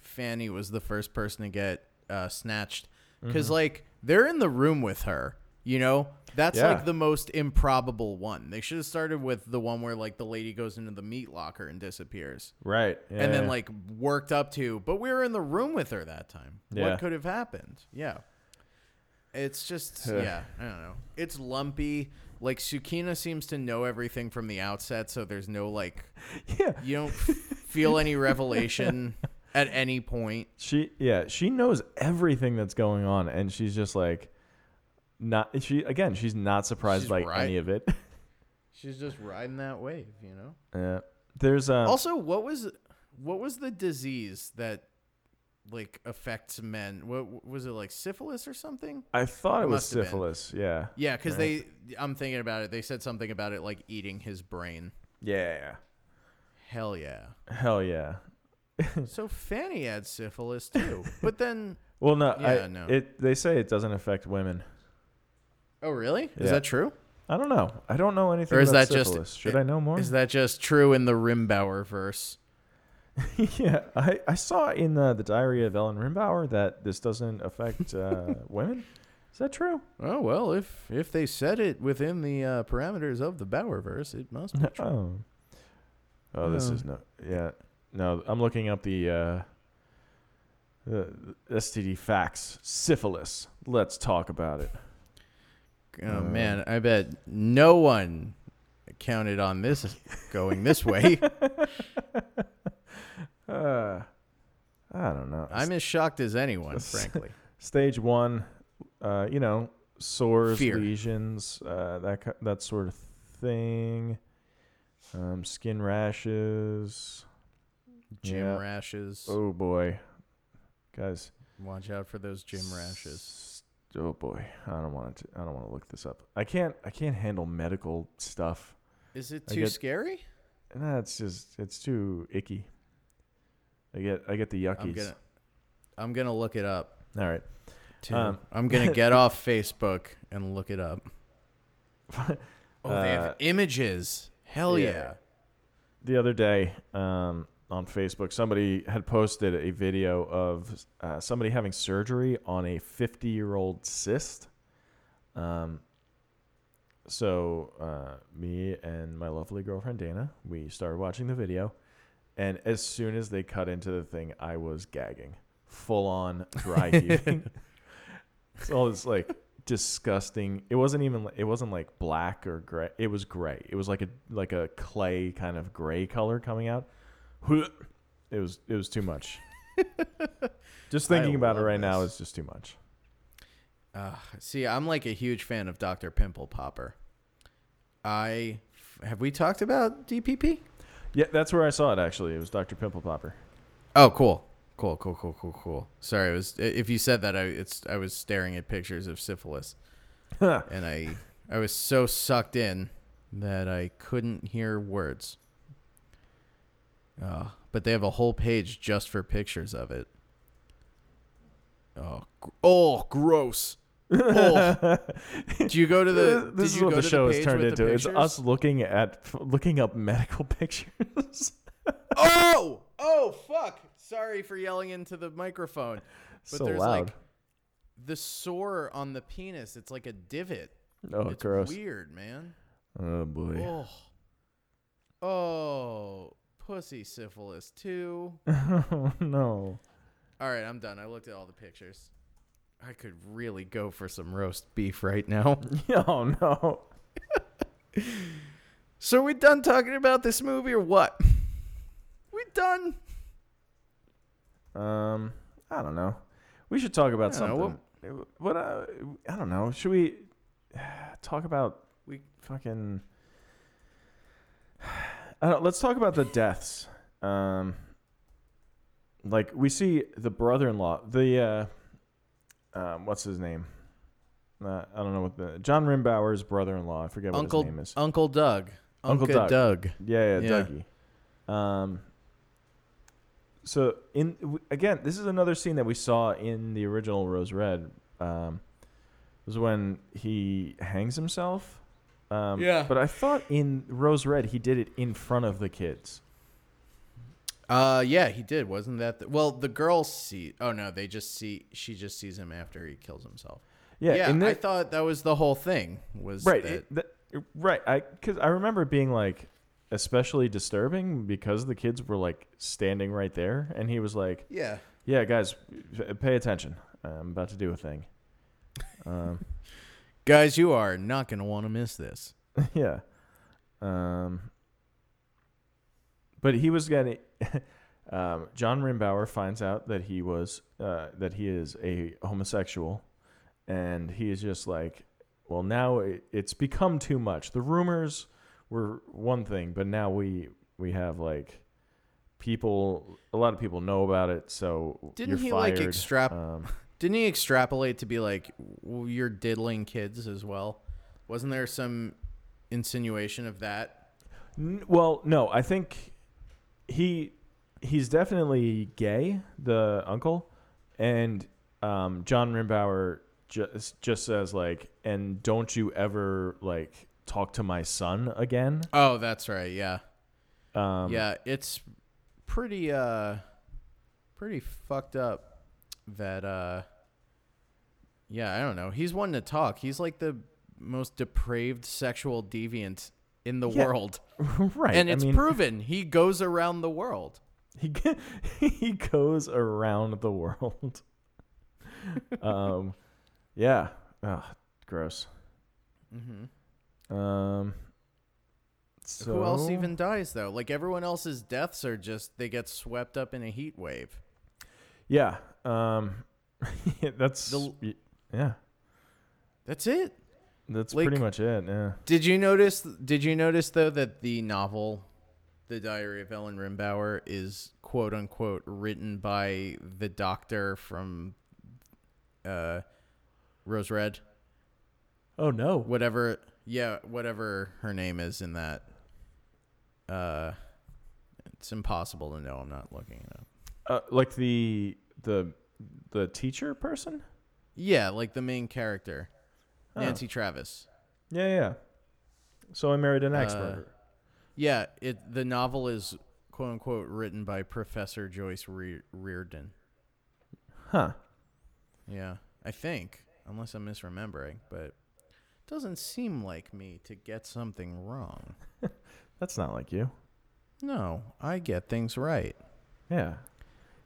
Fanny was the first person to get uh, snatched because, Mm-hmm. like, they're in the room with her. You know, that's Yeah. like the most improbable one. They should have started with the one where like the lady goes into the meat locker and disappears, right. and then yeah. like worked up to. But we were in the room with her that time. Yeah. What could have happened? Yeah. It's just yeah, I don't know. It's lumpy. Like Sukeena seems to know everything from the outset, so there's no like yeah, you don't feel any revelation at any point. she, yeah, she knows everything that's going on, and she's just like, not she again. She's not surprised She's by right. any of it. She's just riding that wave, you know. yeah, there's um, Also, what was what was the disease that like affects men? What was it like syphilis or something? I thought it it was have been. syphilis. Yeah, Yeah, because Right. they. I'm thinking about it. They said something about it like eating his brain. yeah, Hell yeah. hell yeah. so Fanny had syphilis too, but then. Well, no, Yeah, I, no. It they say it doesn't affect women. Oh really? Is Yeah. that true? I don't know. I don't know anything Or is about that just- syphilis. Should I know more? Is that just true in the Rimbauer verse? yeah, I, I saw in uh, the diary of Ellen Rimbauer that this doesn't affect uh, women. Is that true? Oh well, if if they said it within the uh, parameters of the Bauer verse, it must be true. Oh. Oh, this Oh. is no. Yeah, no. I'm looking up the uh, the STD facts. Syphilis. Let's talk about it. Oh Uh, man, I bet no one counted on this going this way. Uh, I don't know. I'm as shocked as anyone, frankly. Stage one, uh, you know, sores, Fear. lesions, uh, that that sort of thing. Um, skin rashes. Gym Yeah. rashes. Oh boy, guys. Watch out for those gym rashes. Oh boy, I don't want to. I don't want to look this up. I can't. I can't handle medical stuff. Is it I too get- scary? Nah, it's just it's too icky. I get I get the yuckies. I'm gonna I'm gonna look it up. All right. Um, I'm gonna get off Facebook and look it up. Oh, they Uh, have images. Hell yeah. yeah. the other day um, on Facebook, somebody had posted a video of uh, somebody having surgery on a 50 year old cyst. Um, so, uh, me and my lovely girlfriend Dana, we started watching the video. And as soon as they cut into the thing, I was gagging, full on dry heaving. it's all this like disgusting. It wasn't even. It wasn't like black or gray. It was gray. It was like a like a clay kind of gray color coming out. It was it was too much. just I thinking about it love right now is just too much. Uh, see, I'm like a huge fan of Dr. Pimple Popper. I have we talked about DPP? Yeah, that's where I saw it actually. It was Dr. Pimple Popper. Oh, cool. Cool, cool, cool, cool, cool. Sorry, I was if you said that I it's I was staring at pictures of syphilis and I I was so sucked in that I couldn't hear words. Uh, but they have a whole page just for pictures of it. Oh, gr- oh, gross. Oh. Did you go to the? this did is you what go the show the has turned into. It's us looking at looking up medical pictures. Oh, oh, fuck! Sorry for yelling into the microphone. But so there's loud. like the sore on the penis. It's like a divot. oh, it's gross. weird, man. Oh boy. Oh, oh, pussy syphilis too. Oh no. All right, I'm done. I looked at all the pictures. I could really go for some roast beef right now. Oh no. So are we done talking about this movie or what? We done? Um, I don't know. We should talk about don't know, something. What? uh, I don't know. Should we talk about We fucking? Don't, let's talk about the deaths. Um, like we see the brother-in-law, the uh, um, what's his name? Uh, I don't know what the John Rimbauer's brother-in-law. I forget what Uncle his name is. Uncle Doug. Uncle Uncle Doug. Doug. Yeah, yeah, Yeah. Dougie. Um. So in again, this is another scene that we saw in the original Rose Red. Um, was when he hangs himself. Um, Yeah. But I thought in Rose Red he did it in front of the kids. Uh, yeah, he did. Wasn't that the, well? The girls see. Oh no, they just see. She just sees him after he kills himself. Yeah. Yeah, in the- I thought that was the whole thing. Was right. that- it- that- right. I because I remember being like especially disturbing because the kids were like standing right there, and he was like, yeah. "Yeah, guys, f- pay attention. I'm about to do a thing." Um. Guys, you are not gonna want to miss this. yeah. Um, but he was getting. um, John Rimbauer finds out that he was uh, that he is a homosexual, and he is just like, well, now it, it's become too much. The rumors were one thing, but now we we have like people. A lot of people know about it, so Didn't you're he, like, fired. extrap- Um, Didn't he extrapolate to be like, you're diddling kids as well? Wasn't there some insinuation of that? N- Well, no, I think he he's definitely gay, the uncle, and um, John Rimbauer just just says like, and don't you ever like talk to my son again? Oh, that's right. Yeah. Um, yeah, it's pretty uh pretty fucked up that uh yeah, I don't know. He's one to talk. He's like the most depraved sexual deviant in the Yeah, world. right. And I it's mean, proven. He goes around the world. he he goes around the world. um, yeah. Ugh, gross. hmm Um. Who else even dies though? Like everyone else's deaths are just they get swept up in a heat wave. Yeah. Um. that's The- yeah. That's it. That's Like- pretty much it. Yeah. Did you notice? Did you notice though that the novel, "The Diary of Ellen Rimbauer," is quote unquote written by the doctor from, uh, Rose Red, Oh no. whatever. Yeah, whatever her name is in that. Uh, it's impossible to know. I'm not looking it up. Uh, like the the the teacher person? Yeah, like the main character, Oh. Nancy Travis. Yeah, yeah. So I married an ex Uh, murderer. Yeah, it the novel is quote unquote written by Professor Joyce Re- Reardon. Huh. Yeah, I think, unless I'm misremembering, but it doesn't seem like me to get something wrong. That's not like you. No, I get things right. Yeah.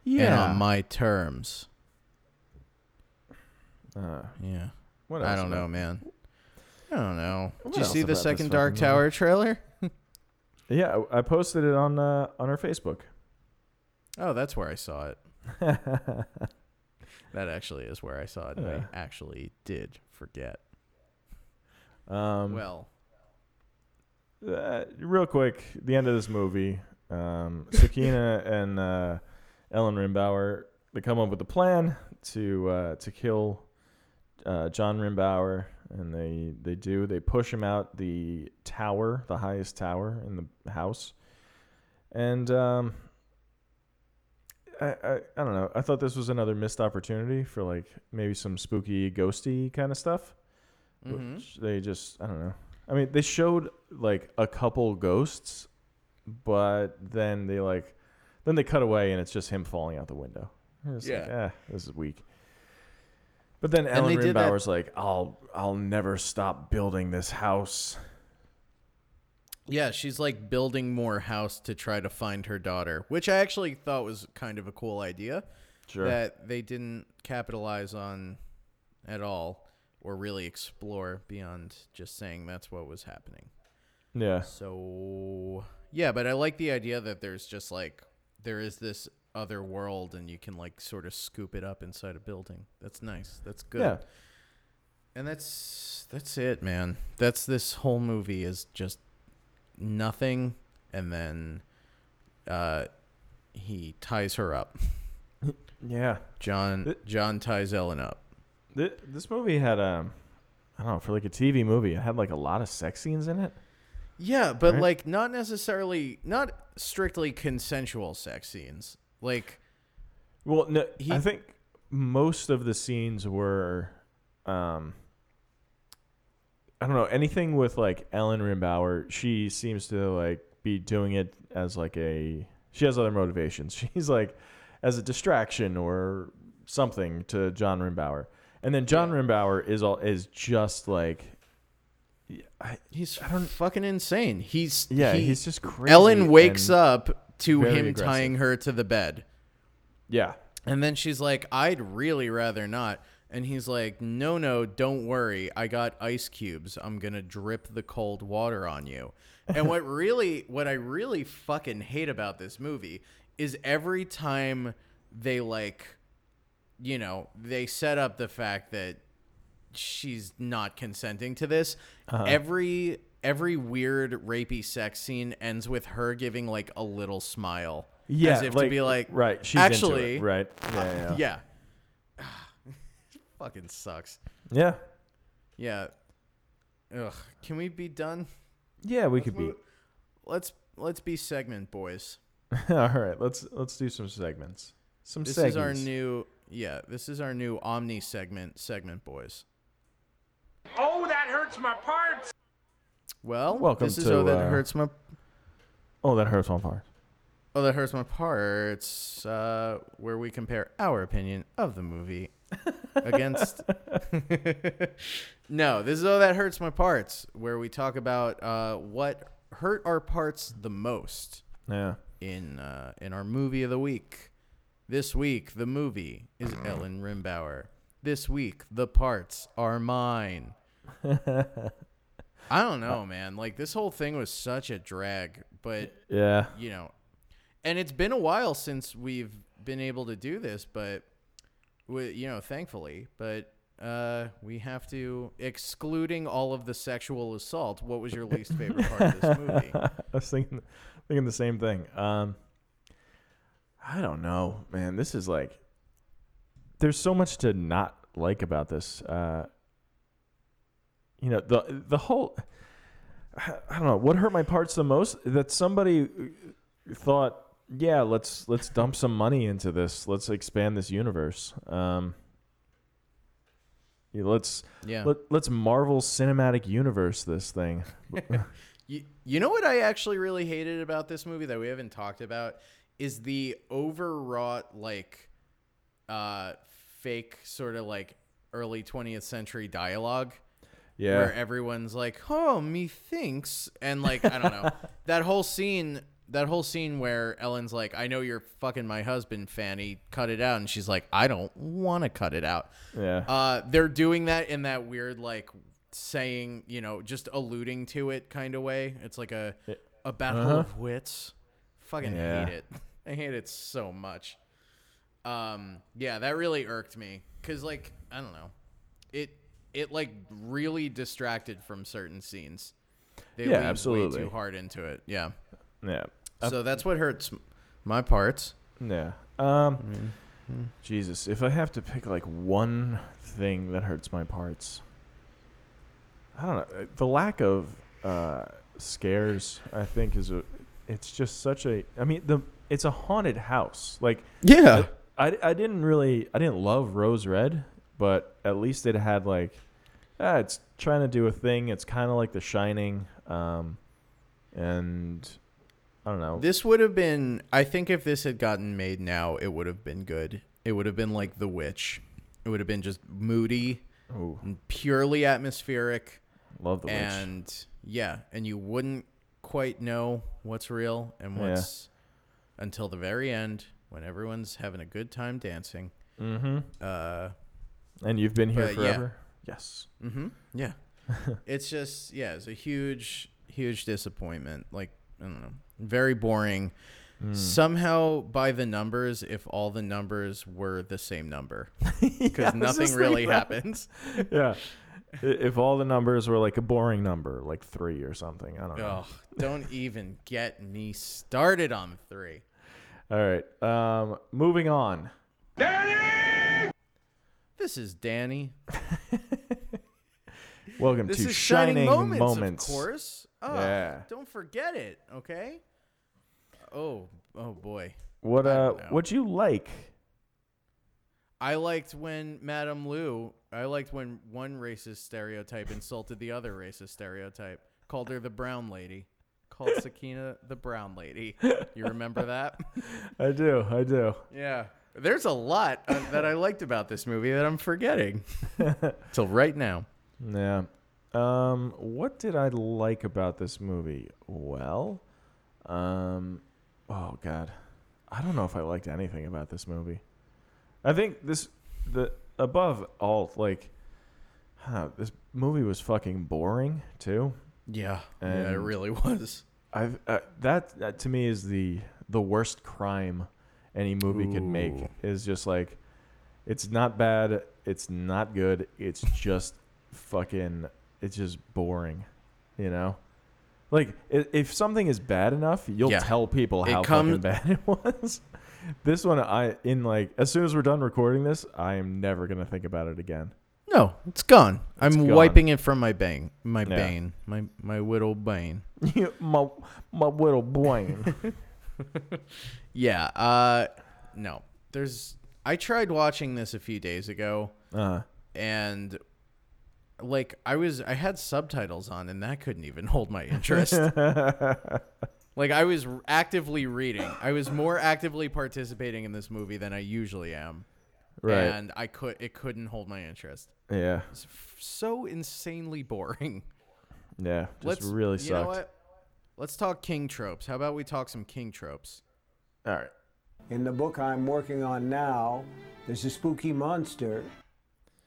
And on my terms. Uh, Yeah. what I don't know, man. I don't know. What Did you see the second Dark fucking movie? Tower trailer? Yeah, I I posted it on uh, on our Facebook. Oh, that's where I saw it. That actually is where I saw it. Yeah. I actually did forget. um, well, uh, real quick, the end of this movie, um, Sukeena and uh, Ellen Rimbauer. They come up with a plan to uh, to kill uh, John Rimbauer, and they they do. They push him out the tower, the highest tower in the house, and um, I, I I don't know. I thought this was another missed opportunity for like maybe some spooky, ghosty kind of stuff. Mhm. Which they just I don't know. I mean, they showed like a couple ghosts, but then they like then they cut away and it's just him falling out the window. It's like, Yeah. eh, this is weak. But then Ellen they did that- Rimbauer's like, I'll I'll never stop building this house. Yeah, she's like building more house to try to find her daughter, which I actually thought was kind of a cool idea Sure. that they didn't capitalize on at all or really explore beyond just saying that's what was happening. yeah. So, yeah, but I like the idea that there's just like there is this other world and you can like sort of scoop it up inside a building. That's nice. That's good. Yeah. And that's that's it, man. That's this whole movie is just nothing and then uh he ties her up. Yeah. John John ties Ellen up. This movie had um I don't know, for like a TV movie, it had like a lot of sex scenes in it. Yeah, but Right. like not necessarily not strictly consensual sex scenes. Like Well, no, He- I think most of the scenes were, um, I don't know, anything with like Ellen Rimbauer. She seems to like be doing it as like a. She has other motivations. She's like as a distraction or something to John Rimbauer, and then John Rimbauer is all is just like, I, he's I don't- fucking insane. He's yeah, he- he's just crazy. Ellen wakes and- up to very him aggressive. tying her to the bed. Yeah, And then she's like, I'd really rather not. And he's like, No, no, don't worry. I got ice cubes. I'm going to drip the cold water on you. And what really, what I really fucking hate about this movie is every time they like, you know, they set up the fact that she's not consenting to this. Uh-huh. Every every weird rapey sex scene ends with her giving like a little smile. yeah, as if to be like, right. She's into it, actually, right. Yeah, uh, yeah, yeah. Fucking sucks. yeah. Yeah. Ugh. Can we be done? Yeah, we could be. Let's let's be segment boys. All right, let's let's do some segments. Some This segments. is our new yeah, this is our new Omni segment, segment boys. Oh, that hurts my parts. Well, Welcome this is to, oh that uh, hurts my Oh, that hurts my part. oh that hurts my parts. Uh, where we compare our opinion of the movie against. no, this is oh that hurts my parts, where we talk about uh, what hurt our parts the most. Yeah. in uh, in our movie of the week. This week, the movie is Ellen Rimbauer. This week, the parts are mine. I don't know, man. Like this whole thing was such a drag, but Yeah. you know, and it's been a while since we've been able to do this, but we, you know, thankfully, but uh, we have to excluding all of the sexual assault. What was your least favorite part of this movie? I was thinking thinking the same thing. Um I don't know, man. This is like there's so much to not like about this. Uh you know, the the whole I don't know, what hurt my parts the most that somebody thought, yeah, let's let's dump some money into this. Let's expand this universe. Um yeah, let's Yeah. let, let's Marvel Cinematic Universe this thing. You, you know what I actually really hated about this movie that we haven't talked about is the overwrought like uh fake sort of like early 20th century dialogue Yeah. where everyone's like, "Oh, methinks," and like I don't know that whole scene. That whole scene where Ellen's like, "I know you're fucking my husband, Fanny. Cut it out," and she's like, "I don't want to cut it out." yeah. Uh, they're doing that in that weird like saying, you know, just alluding to it kind of way. It's like a a battle Uh-huh. of wits. Fucking Yeah. hate it. I hate it so much. Um, yeah, that really irked me because like I don't know, it it like really distracted from certain scenes. They Yeah, absolutely. way too hard into it. Yeah. yeah. So that's what hurts my parts. Yeah. Um. Mm-hmm. Jesus, if I have to pick like one thing that hurts my parts, I don't know. uh, The lack of uh, scares, I think, is a. It's just such a. I mean, the it's a haunted house. Like Yeah. I, I didn't really I didn't love Rose Red, but at least it had like, ah, it's trying to do a thing. It's kind of like The Shining, um, and I don't know. This would have been. I think if this had gotten made now, it would have been good. It would have been like The Witch. It would have been just moody Ooh, and purely atmospheric. love the witch. and yeah, and you wouldn't quite know what's real and Yeah. what's until the very end when everyone's having a good time dancing. Mm-hmm. Uh, And you've been here forever. yeah. Yes. mm-hmm. Yeah, it's just yeah, it's a huge, huge disappointment. Like I don't know, very boring. Hmm. Somehow, by the numbers, if all the numbers were the same number, because Yeah, nothing really happens. yeah. If all the numbers were like a boring number, like three or something, I don't know. Oh, don't even get me started on three. All right. Um, moving on. Danny! This is Danny. Welcome This to is Shining, Moments, Moments. of course. Oh, Yeah. Don't forget it, okay? Oh, oh boy. What uh, what you like? I liked when Madame Lou. I liked when one racist stereotype insulted the other racist stereotype. Called her the brown lady. Called Sukeena the brown lady. You remember that? I do. I do. yeah. There's a lot uh, that I liked about this movie that I'm forgetting. Till right now. Yeah. Um, what did I like about this movie? Well, um, oh god, I don't know if I liked anything about this movie. I think this the above all like, huh, this movie was fucking boring too. Yeah. yeah, it really was. I've uh, that, that to me is the the worst crime any movie can make is just like it's not bad, it's not good, it's just fucking it's just boring, you know? Like i- if something is bad enough, you'll Yeah. tell people It how comes- fucking bad it was. this one I in like as soon as we're done recording this, I am never to think about it again. No, it's gone. I'm gone. wiping it from my bane, my Yeah. bane, my my whittle bane. my my little brain. Yeah. Uh, no. There's. I tried watching this a few days ago, uh, and like I was, I had subtitles on, and that couldn't even hold my interest. like I was actively reading. I was more actively participating in this movie than I usually am. right. And I could, it couldn't hold my interest. yeah. It's f- so insanely boring. Yeah, just Let's really You know what? Let's talk king tropes. How about we talk some king tropes? All right. In the book I'm working on now, there's a spooky monster.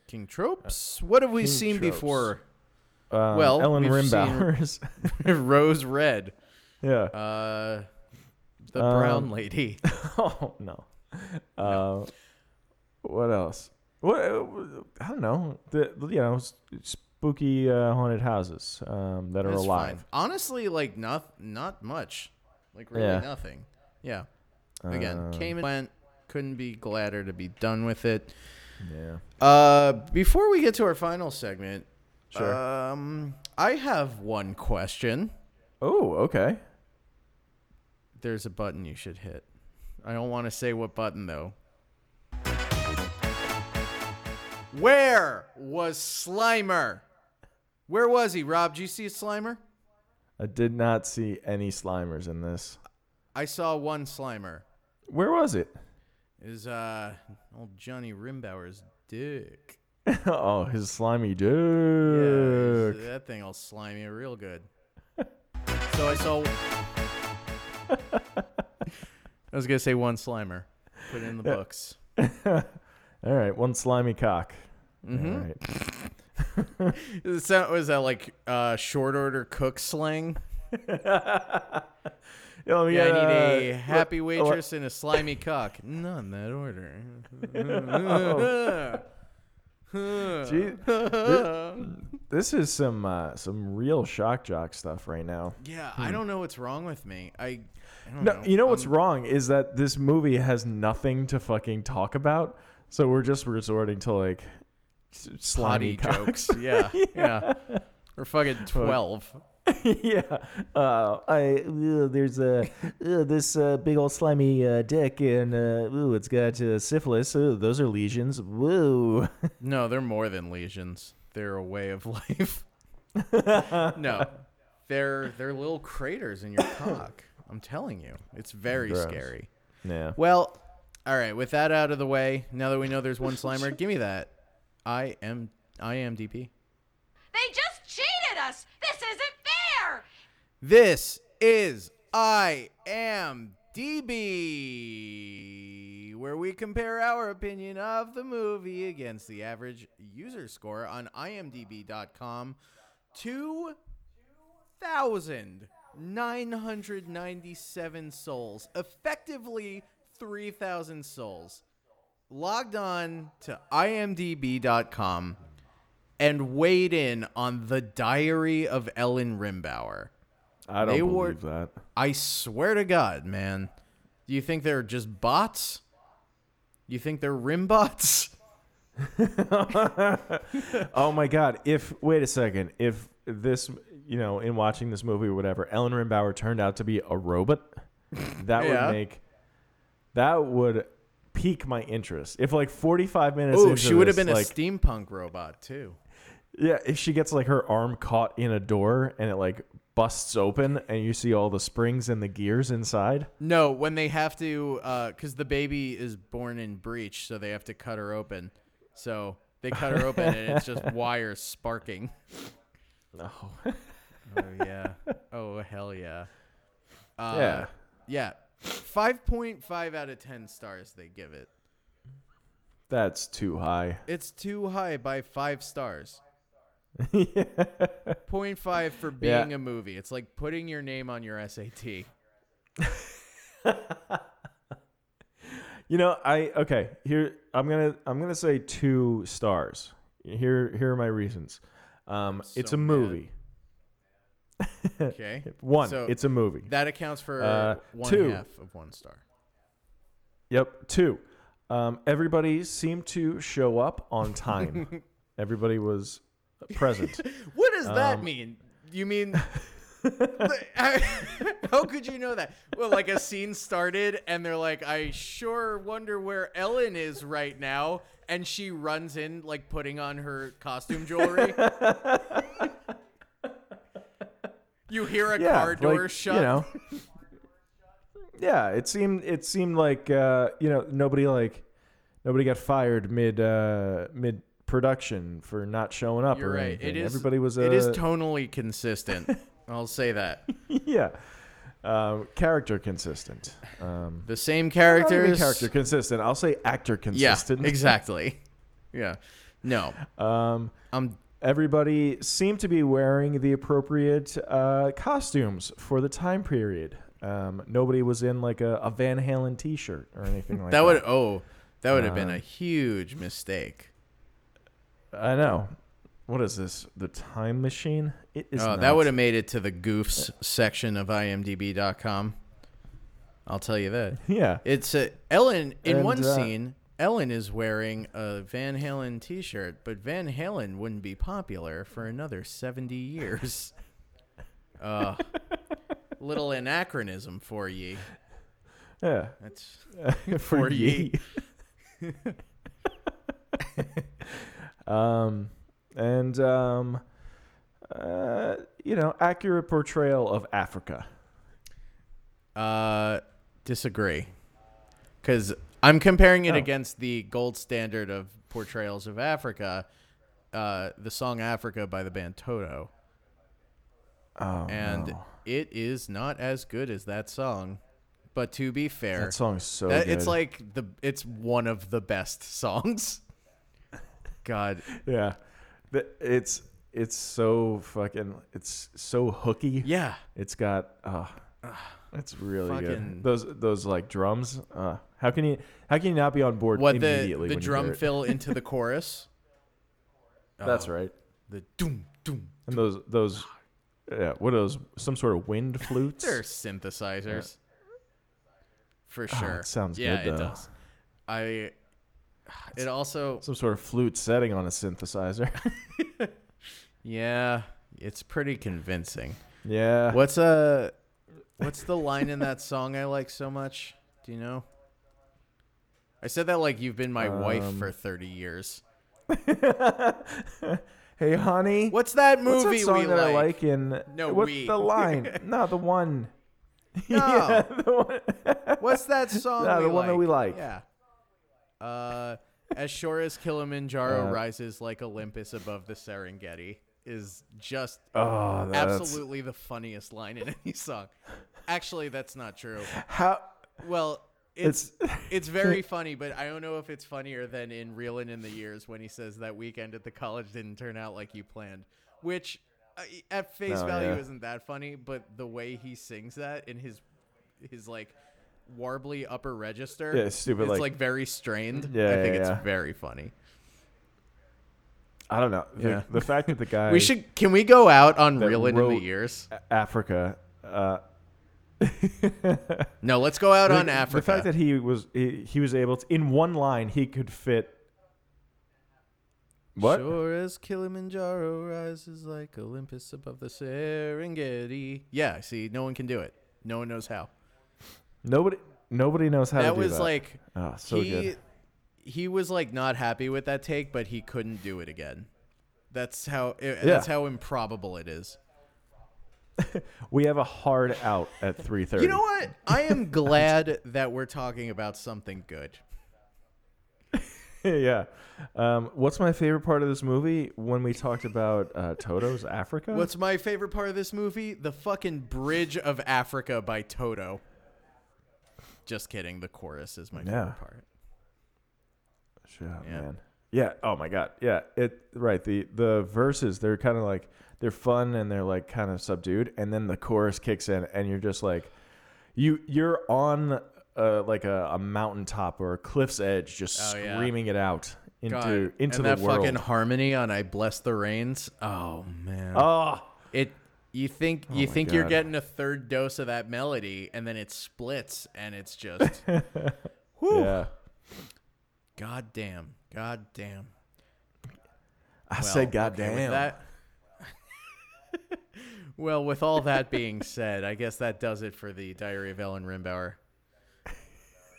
King tropes. What have we King seen tropes. before? Um, Well, Ellen Rimbauer's. Rose red. yeah. Uh, the Um, brown lady. oh no. Uh, what else? What uh, I don't know. The you know spooky uh, haunted houses um, that are That's alive. fine. Honestly, like not not much. Like really Yeah. nothing. Yeah. Again, Uh, came and went. Couldn't be gladder to be done with it. Yeah. Uh, before we get to our final segment, Sure. um, I have one question. Oh, okay. There's a button you should hit. I don't want to say what button though. Where was Slimer? Where was he, Rob? Did you see a Slimer? I did not see any Slimers in this. I saw one Slimer. Where was it? Is uh old Johnny Rimbauer's dick. oh, his slimy dick. Yeah, that thing will slimy real good. so I saw. I was gonna say one Slimer. Put it in the books. All right, one slimy cock. Mhm. All right. Is that was that like uh, short order cook slang? Yeah, let me Yeah, I need uh, a happy what- waitress and a slimy cock. Not in that order. Gee, thi- this is some uh, some real shock jock stuff right now. yeah, I don't know what's wrong with me. I, I don't No, know. you know what's Um, wrong is that this movie has nothing to fucking talk about, so we're just resorting to like slimy jokes. Yeah, yeah. We're fucking twelve. yeah. Uh, I uh, there's a uh, this uh, big old slimy uh, dick and uh, ooh, it's got uh, syphilis. Ooh, those are lesions. Woo. No, they're more than lesions. They're a way of life. no, they're they're little craters in your cock. I'm telling you, it's very Gross. scary. yeah. Well, all right. With that out of the way, now that we know there's one Slimer, give me that. I am IMDb. They just cheated us! This isn't fair! This is I am DB, where we compare our opinion of the movie against the average user score on IMDb.com. 2,997 souls, effectively 3,000 souls, logged on to IMDb.com and weighed in on the diary of Ellen Rimbauer. I don't They believe were- that. I swear to God, man. Do you think they're just bots? You think they're rim bots? Oh my god! If wait a second, if this, you know, in watching this movie or whatever, Ellen Rimbauer turned out to be a robot, that Yeah. would make that would pique my interest. If like forty five minutes, Oh, she would have been like, a steampunk robot too. Yeah, if she gets like her arm caught in a door and it like busts open and you see all the springs and the gears inside. No, when they have to, because the baby is born in breech, so they have to cut her open. So they cut her open, and it's just wires sparking. No. Oh yeah. Oh hell yeah. Uh, Yeah. Yeah. Five point five out of ten stars they give it. That's too high. It's too high by five stars. yeah. 0.5 for Yeah. being a movie. It's like putting your name on your SAT. You know, I okay, here I'm going to I'm going to say 2 stars. Here here are my reasons. Um it's a movie. Okay. One, So- it's a movie. That accounts for Uh, one two. half of one star. Yep. Two. Um, everybody seemed to show up on time. everybody was present. What does that Um, mean? You mean. How could you know that? Well, like a scene started, and they're like, I sure wonder where Ellen is right now. And she runs in, like putting on her costume jewelry. you hear a yeah, car door like, shut. You know. yeah, it seemed it seemed like uh, you know nobody like nobody got fired mid uh, mid production for not showing up You're or right. anything. It is. Everybody was. Uh, it is tonally consistent. I'll say that. yeah. Um, character consistent. Um, The same characters. character consistent. I'll say actor Yeah, consistent. exactly. Yeah. No. Um, I'm everybody seemed to be wearing the appropriate uh, costumes for the time period. Um, nobody was in like a, a Van Halen T-shirt or anything like that. that would oh, that would have been a Um, huge mistake. I know. What is this? The time machine? It is. Oh, not. that would have made it to the goofs section of imdb.com. I'll tell you that. Yeah. It's uh, Ellen in And, one uh, scene. Ellen is wearing a Van Halen T-shirt, but Van Halen wouldn't be popular for another seventy years. uh, little anachronism for ye. Yeah. That's For For ye. Um, and um, uh, you know, accurate portrayal of Africa. Uh, disagree. Because I'm comparing it Oh. against the gold standard of portrayals of Africa, uh, the song "Africa" by the band Toto, Oh, and no. it is not as good as that song. But to be fair, that song's so that- good. it's like the it's one of the best songs. God, yeah, The- it's it's so fucking it's so hooky. yeah, It's got uh it's really Fucking- good. Those those like drums. Uh, how can you how can you not be on board what the immediately? the when you drum it? fill into the chorus. That's Oh, right. The doom doom. And those those yeah, what are those? Some sort of wind flutes? They're synthesizers. For Oh, sure. it sounds yeah, good, it though. does. I. It also. Some sort of flute setting on a synthesizer. Yeah, it's pretty convincing. yeah. What's uh what's the line in that song I like so much? Do you know? I said that like you've been my wife Um, for 30 years. Hey, honey. What's that What's movie that song we that like? I like in? No, what's we. the line? no, the one. No. yeah, the one. What's that song No, the one that we like. Yeah. Uh as sure as Kilimanjaro Uh, rises like Olympus above the Serengeti is just Oh, absolutely the funniest line in any song. Actually, that's not true. how. Well, it's it's very funny, but I don't know if it's funnier than in Reelin' in the Years when he says that weekend at the college didn't turn out like you planned, which uh, at face Oh, value yeah. isn't that funny, but the way he sings that in his his like warbly upper register, Yeah, stupid, it's like- like, very strained. Yeah, I think yeah, it's yeah. very funny. I don't know. The, Yeah. the fact that the guy. We should can we go out on Reelin' in the Years? Africa. Uh, No, let's go out the, on Africa. The fact that he was he, he was able to in one line he could fit. What? Sure as Kilimanjaro rises like Olympus above the Serengeti. Yeah, see, no one can do it. No one knows how. Nobody nobody knows how that to do was that. like oh, so he good. he was like not happy with that take, but he couldn't do it again. That's how it, Yeah. that's how improbable it is. We have a hard out at three thirty. You know what? I am glad that we're talking about something good. yeah. Um, what's my favorite part of this movie? When we talked about uh, Toto's Africa. What's my favorite part of this movie? The fucking Bridge of Africa by Toto. Just kidding. The chorus is my favorite Yeah. part. Shit, Yeah. man. Yeah. Oh my god. Yeah. It right. The the verses they're kind of like they're fun and they're like kind of subdued, and then the chorus kicks in, and you're just like, you you're on uh, like a, a mountaintop or a cliff's edge, just Oh, yeah. screaming it out into God, into and the that world. fucking harmony on "I Bless the Rains." Oh man, oh. it. You think you my think you're getting a third dose of that melody, and then it splits, and it's just, whew, Yeah. god damn, god damn. I Well, said, okay, "Goddamn." with that- well, with all that being said, I guess that does it for the Diary of Ellen Rimbauer.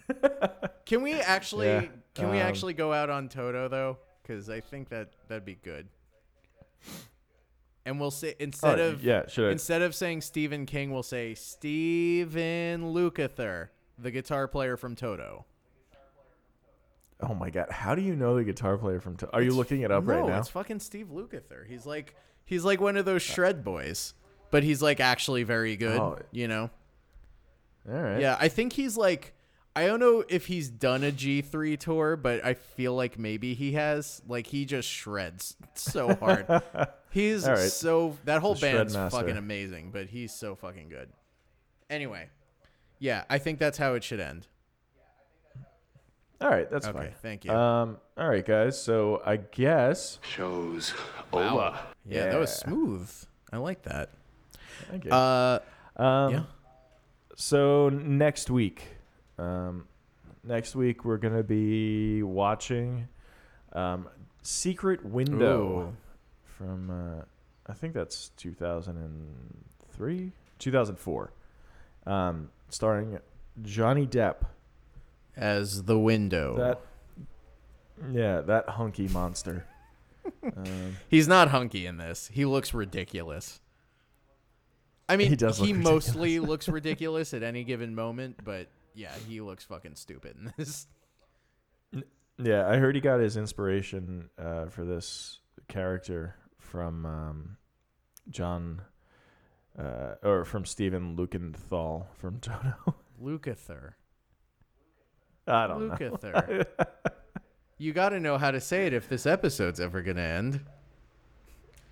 Can we actually Yeah, can we um, actually go out on Toto though? Because I think that that'd be good. And we'll say instead Oh, of yeah, should I- instead of saying Stephen King, we'll say Stephen Lukather, the guitar player from Toto. Oh my god! How do you know the guitar player from? To- Are you looking it up no, right now? it's fucking Steve Lukather. He's like he's like one of those shred boys, but he's like actually very good. Oh. You know? All right. Yeah, I think he's like I don't know if he's done a G3 tour, but I feel like maybe he has. Like he just shreds so hard. he's All right. so that whole The shred band's master. fucking amazing, but he's so fucking good. Anyway, yeah, I think that's how it should end. All right. That's Okay, fine. thank you. Um. All right, guys. So I guess. Show's Wow. over. Yeah, that was smooth. I like that. Thank you. Uh, um. yeah. So next week, um, next week we're gonna be watching, um, Secret Window Ooh. From. Uh, I think that's two thousand and three, two thousand four. Um, starring Johnny Depp. as the window. That. Yeah, that hunky monster. um, He's not hunky in this. He looks ridiculous. I mean, He he look mostly looks ridiculous at any given moment, but yeah, he looks fucking stupid in this. Yeah, I heard he got his inspiration uh, for this character from um, John, uh, or from Stephen Lukenthal from Toto. Lukather. I don't know. Lukather. you got to know how to say it if this episode's ever going to end.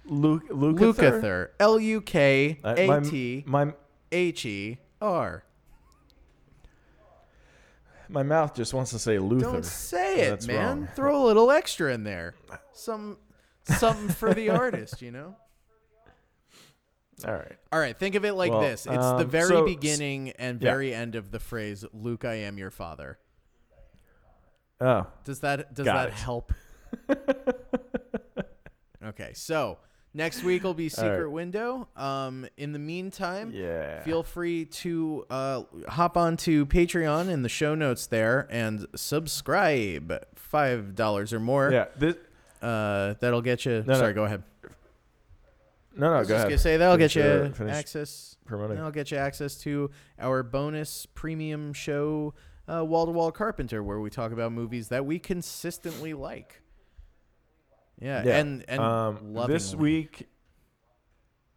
Luke, Lukather? L U K A T My H E R. my mouth just wants to say Luther. Don't say it, man. wrong. Throw a little extra in there. Some something for the artist, you know. All right. All right, think of it like Well, this: it's the um, very so- beginning and yeah. very end of the phrase "Luke, I am your father." Oh, Does that does that it. help? okay, so next week will be Secret right. Window. Um, in the meantime, yeah. feel free to uh, hop on to Patreon in the show notes there and subscribe. Five dollars or more. yeah. This, Uh, that'll get you. No, no. sorry, go ahead. no, no. I was go just ahead. gonna say that'll Finish get you finish access. promoting. That'll get you access to our bonus premium show, Wall to Wall Carpenter, where we talk about movies that we consistently like. Yeah, Yeah. and and um, this week,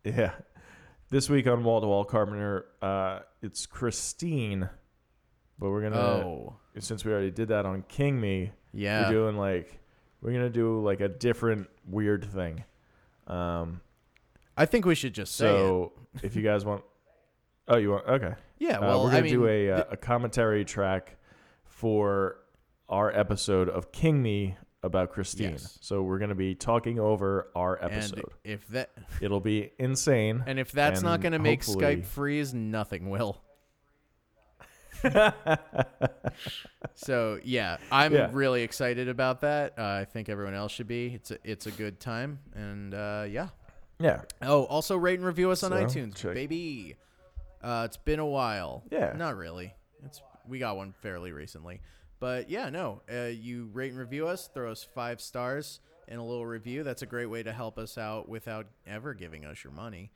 yeah, this week on Wall to Wall Carpenter, uh, it's Christine, but we're gonna Oh, since we already did that on King Me, yeah. we're doing like we're gonna do like a different weird thing. Um, I think we should just say so if you guys want, oh, you want okay. Yeah, Uh, well, we're gonna I mean, do a uh, a commentary track for our episode of King Me about Christine. Yes. So we're gonna be talking over our and episode. if that It'll be insane. and if that's not And going to make hopefully- Skype freeze, nothing will. So yeah, I'm Yeah. really excited about that. Uh, I think everyone else should be. It's a, it's a good time, and uh, yeah. yeah. Oh, also rate and review us on So, iTunes, check. baby. Uh, it's been a while. Yeah. Not really. It's we got one fairly recently, but yeah, no. Uh, you rate and review us, throw us five stars and a little review. That's a great way to help us out without ever giving us your money.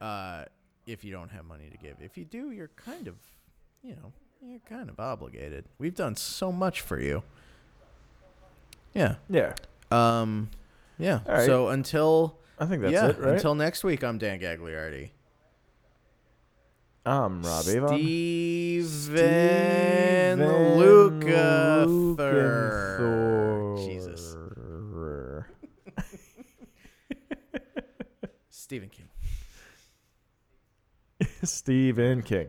Uh, if you don't have money to give, if you do, you're kind of, you know, you're kind of obligated. We've done so much for you. Yeah. Yeah. Um. Yeah. Right. So until I think that's yeah, it, right? until next week, I'm Dan Gagliardi. I'm Rob Avon. Steven, Steven. Lukather. Jesus. Stephen King. Stephen King.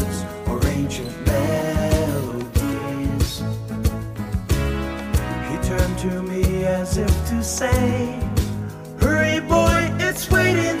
or ancient melodies. He turned to me as if to say, Hurry, boy, it's waiting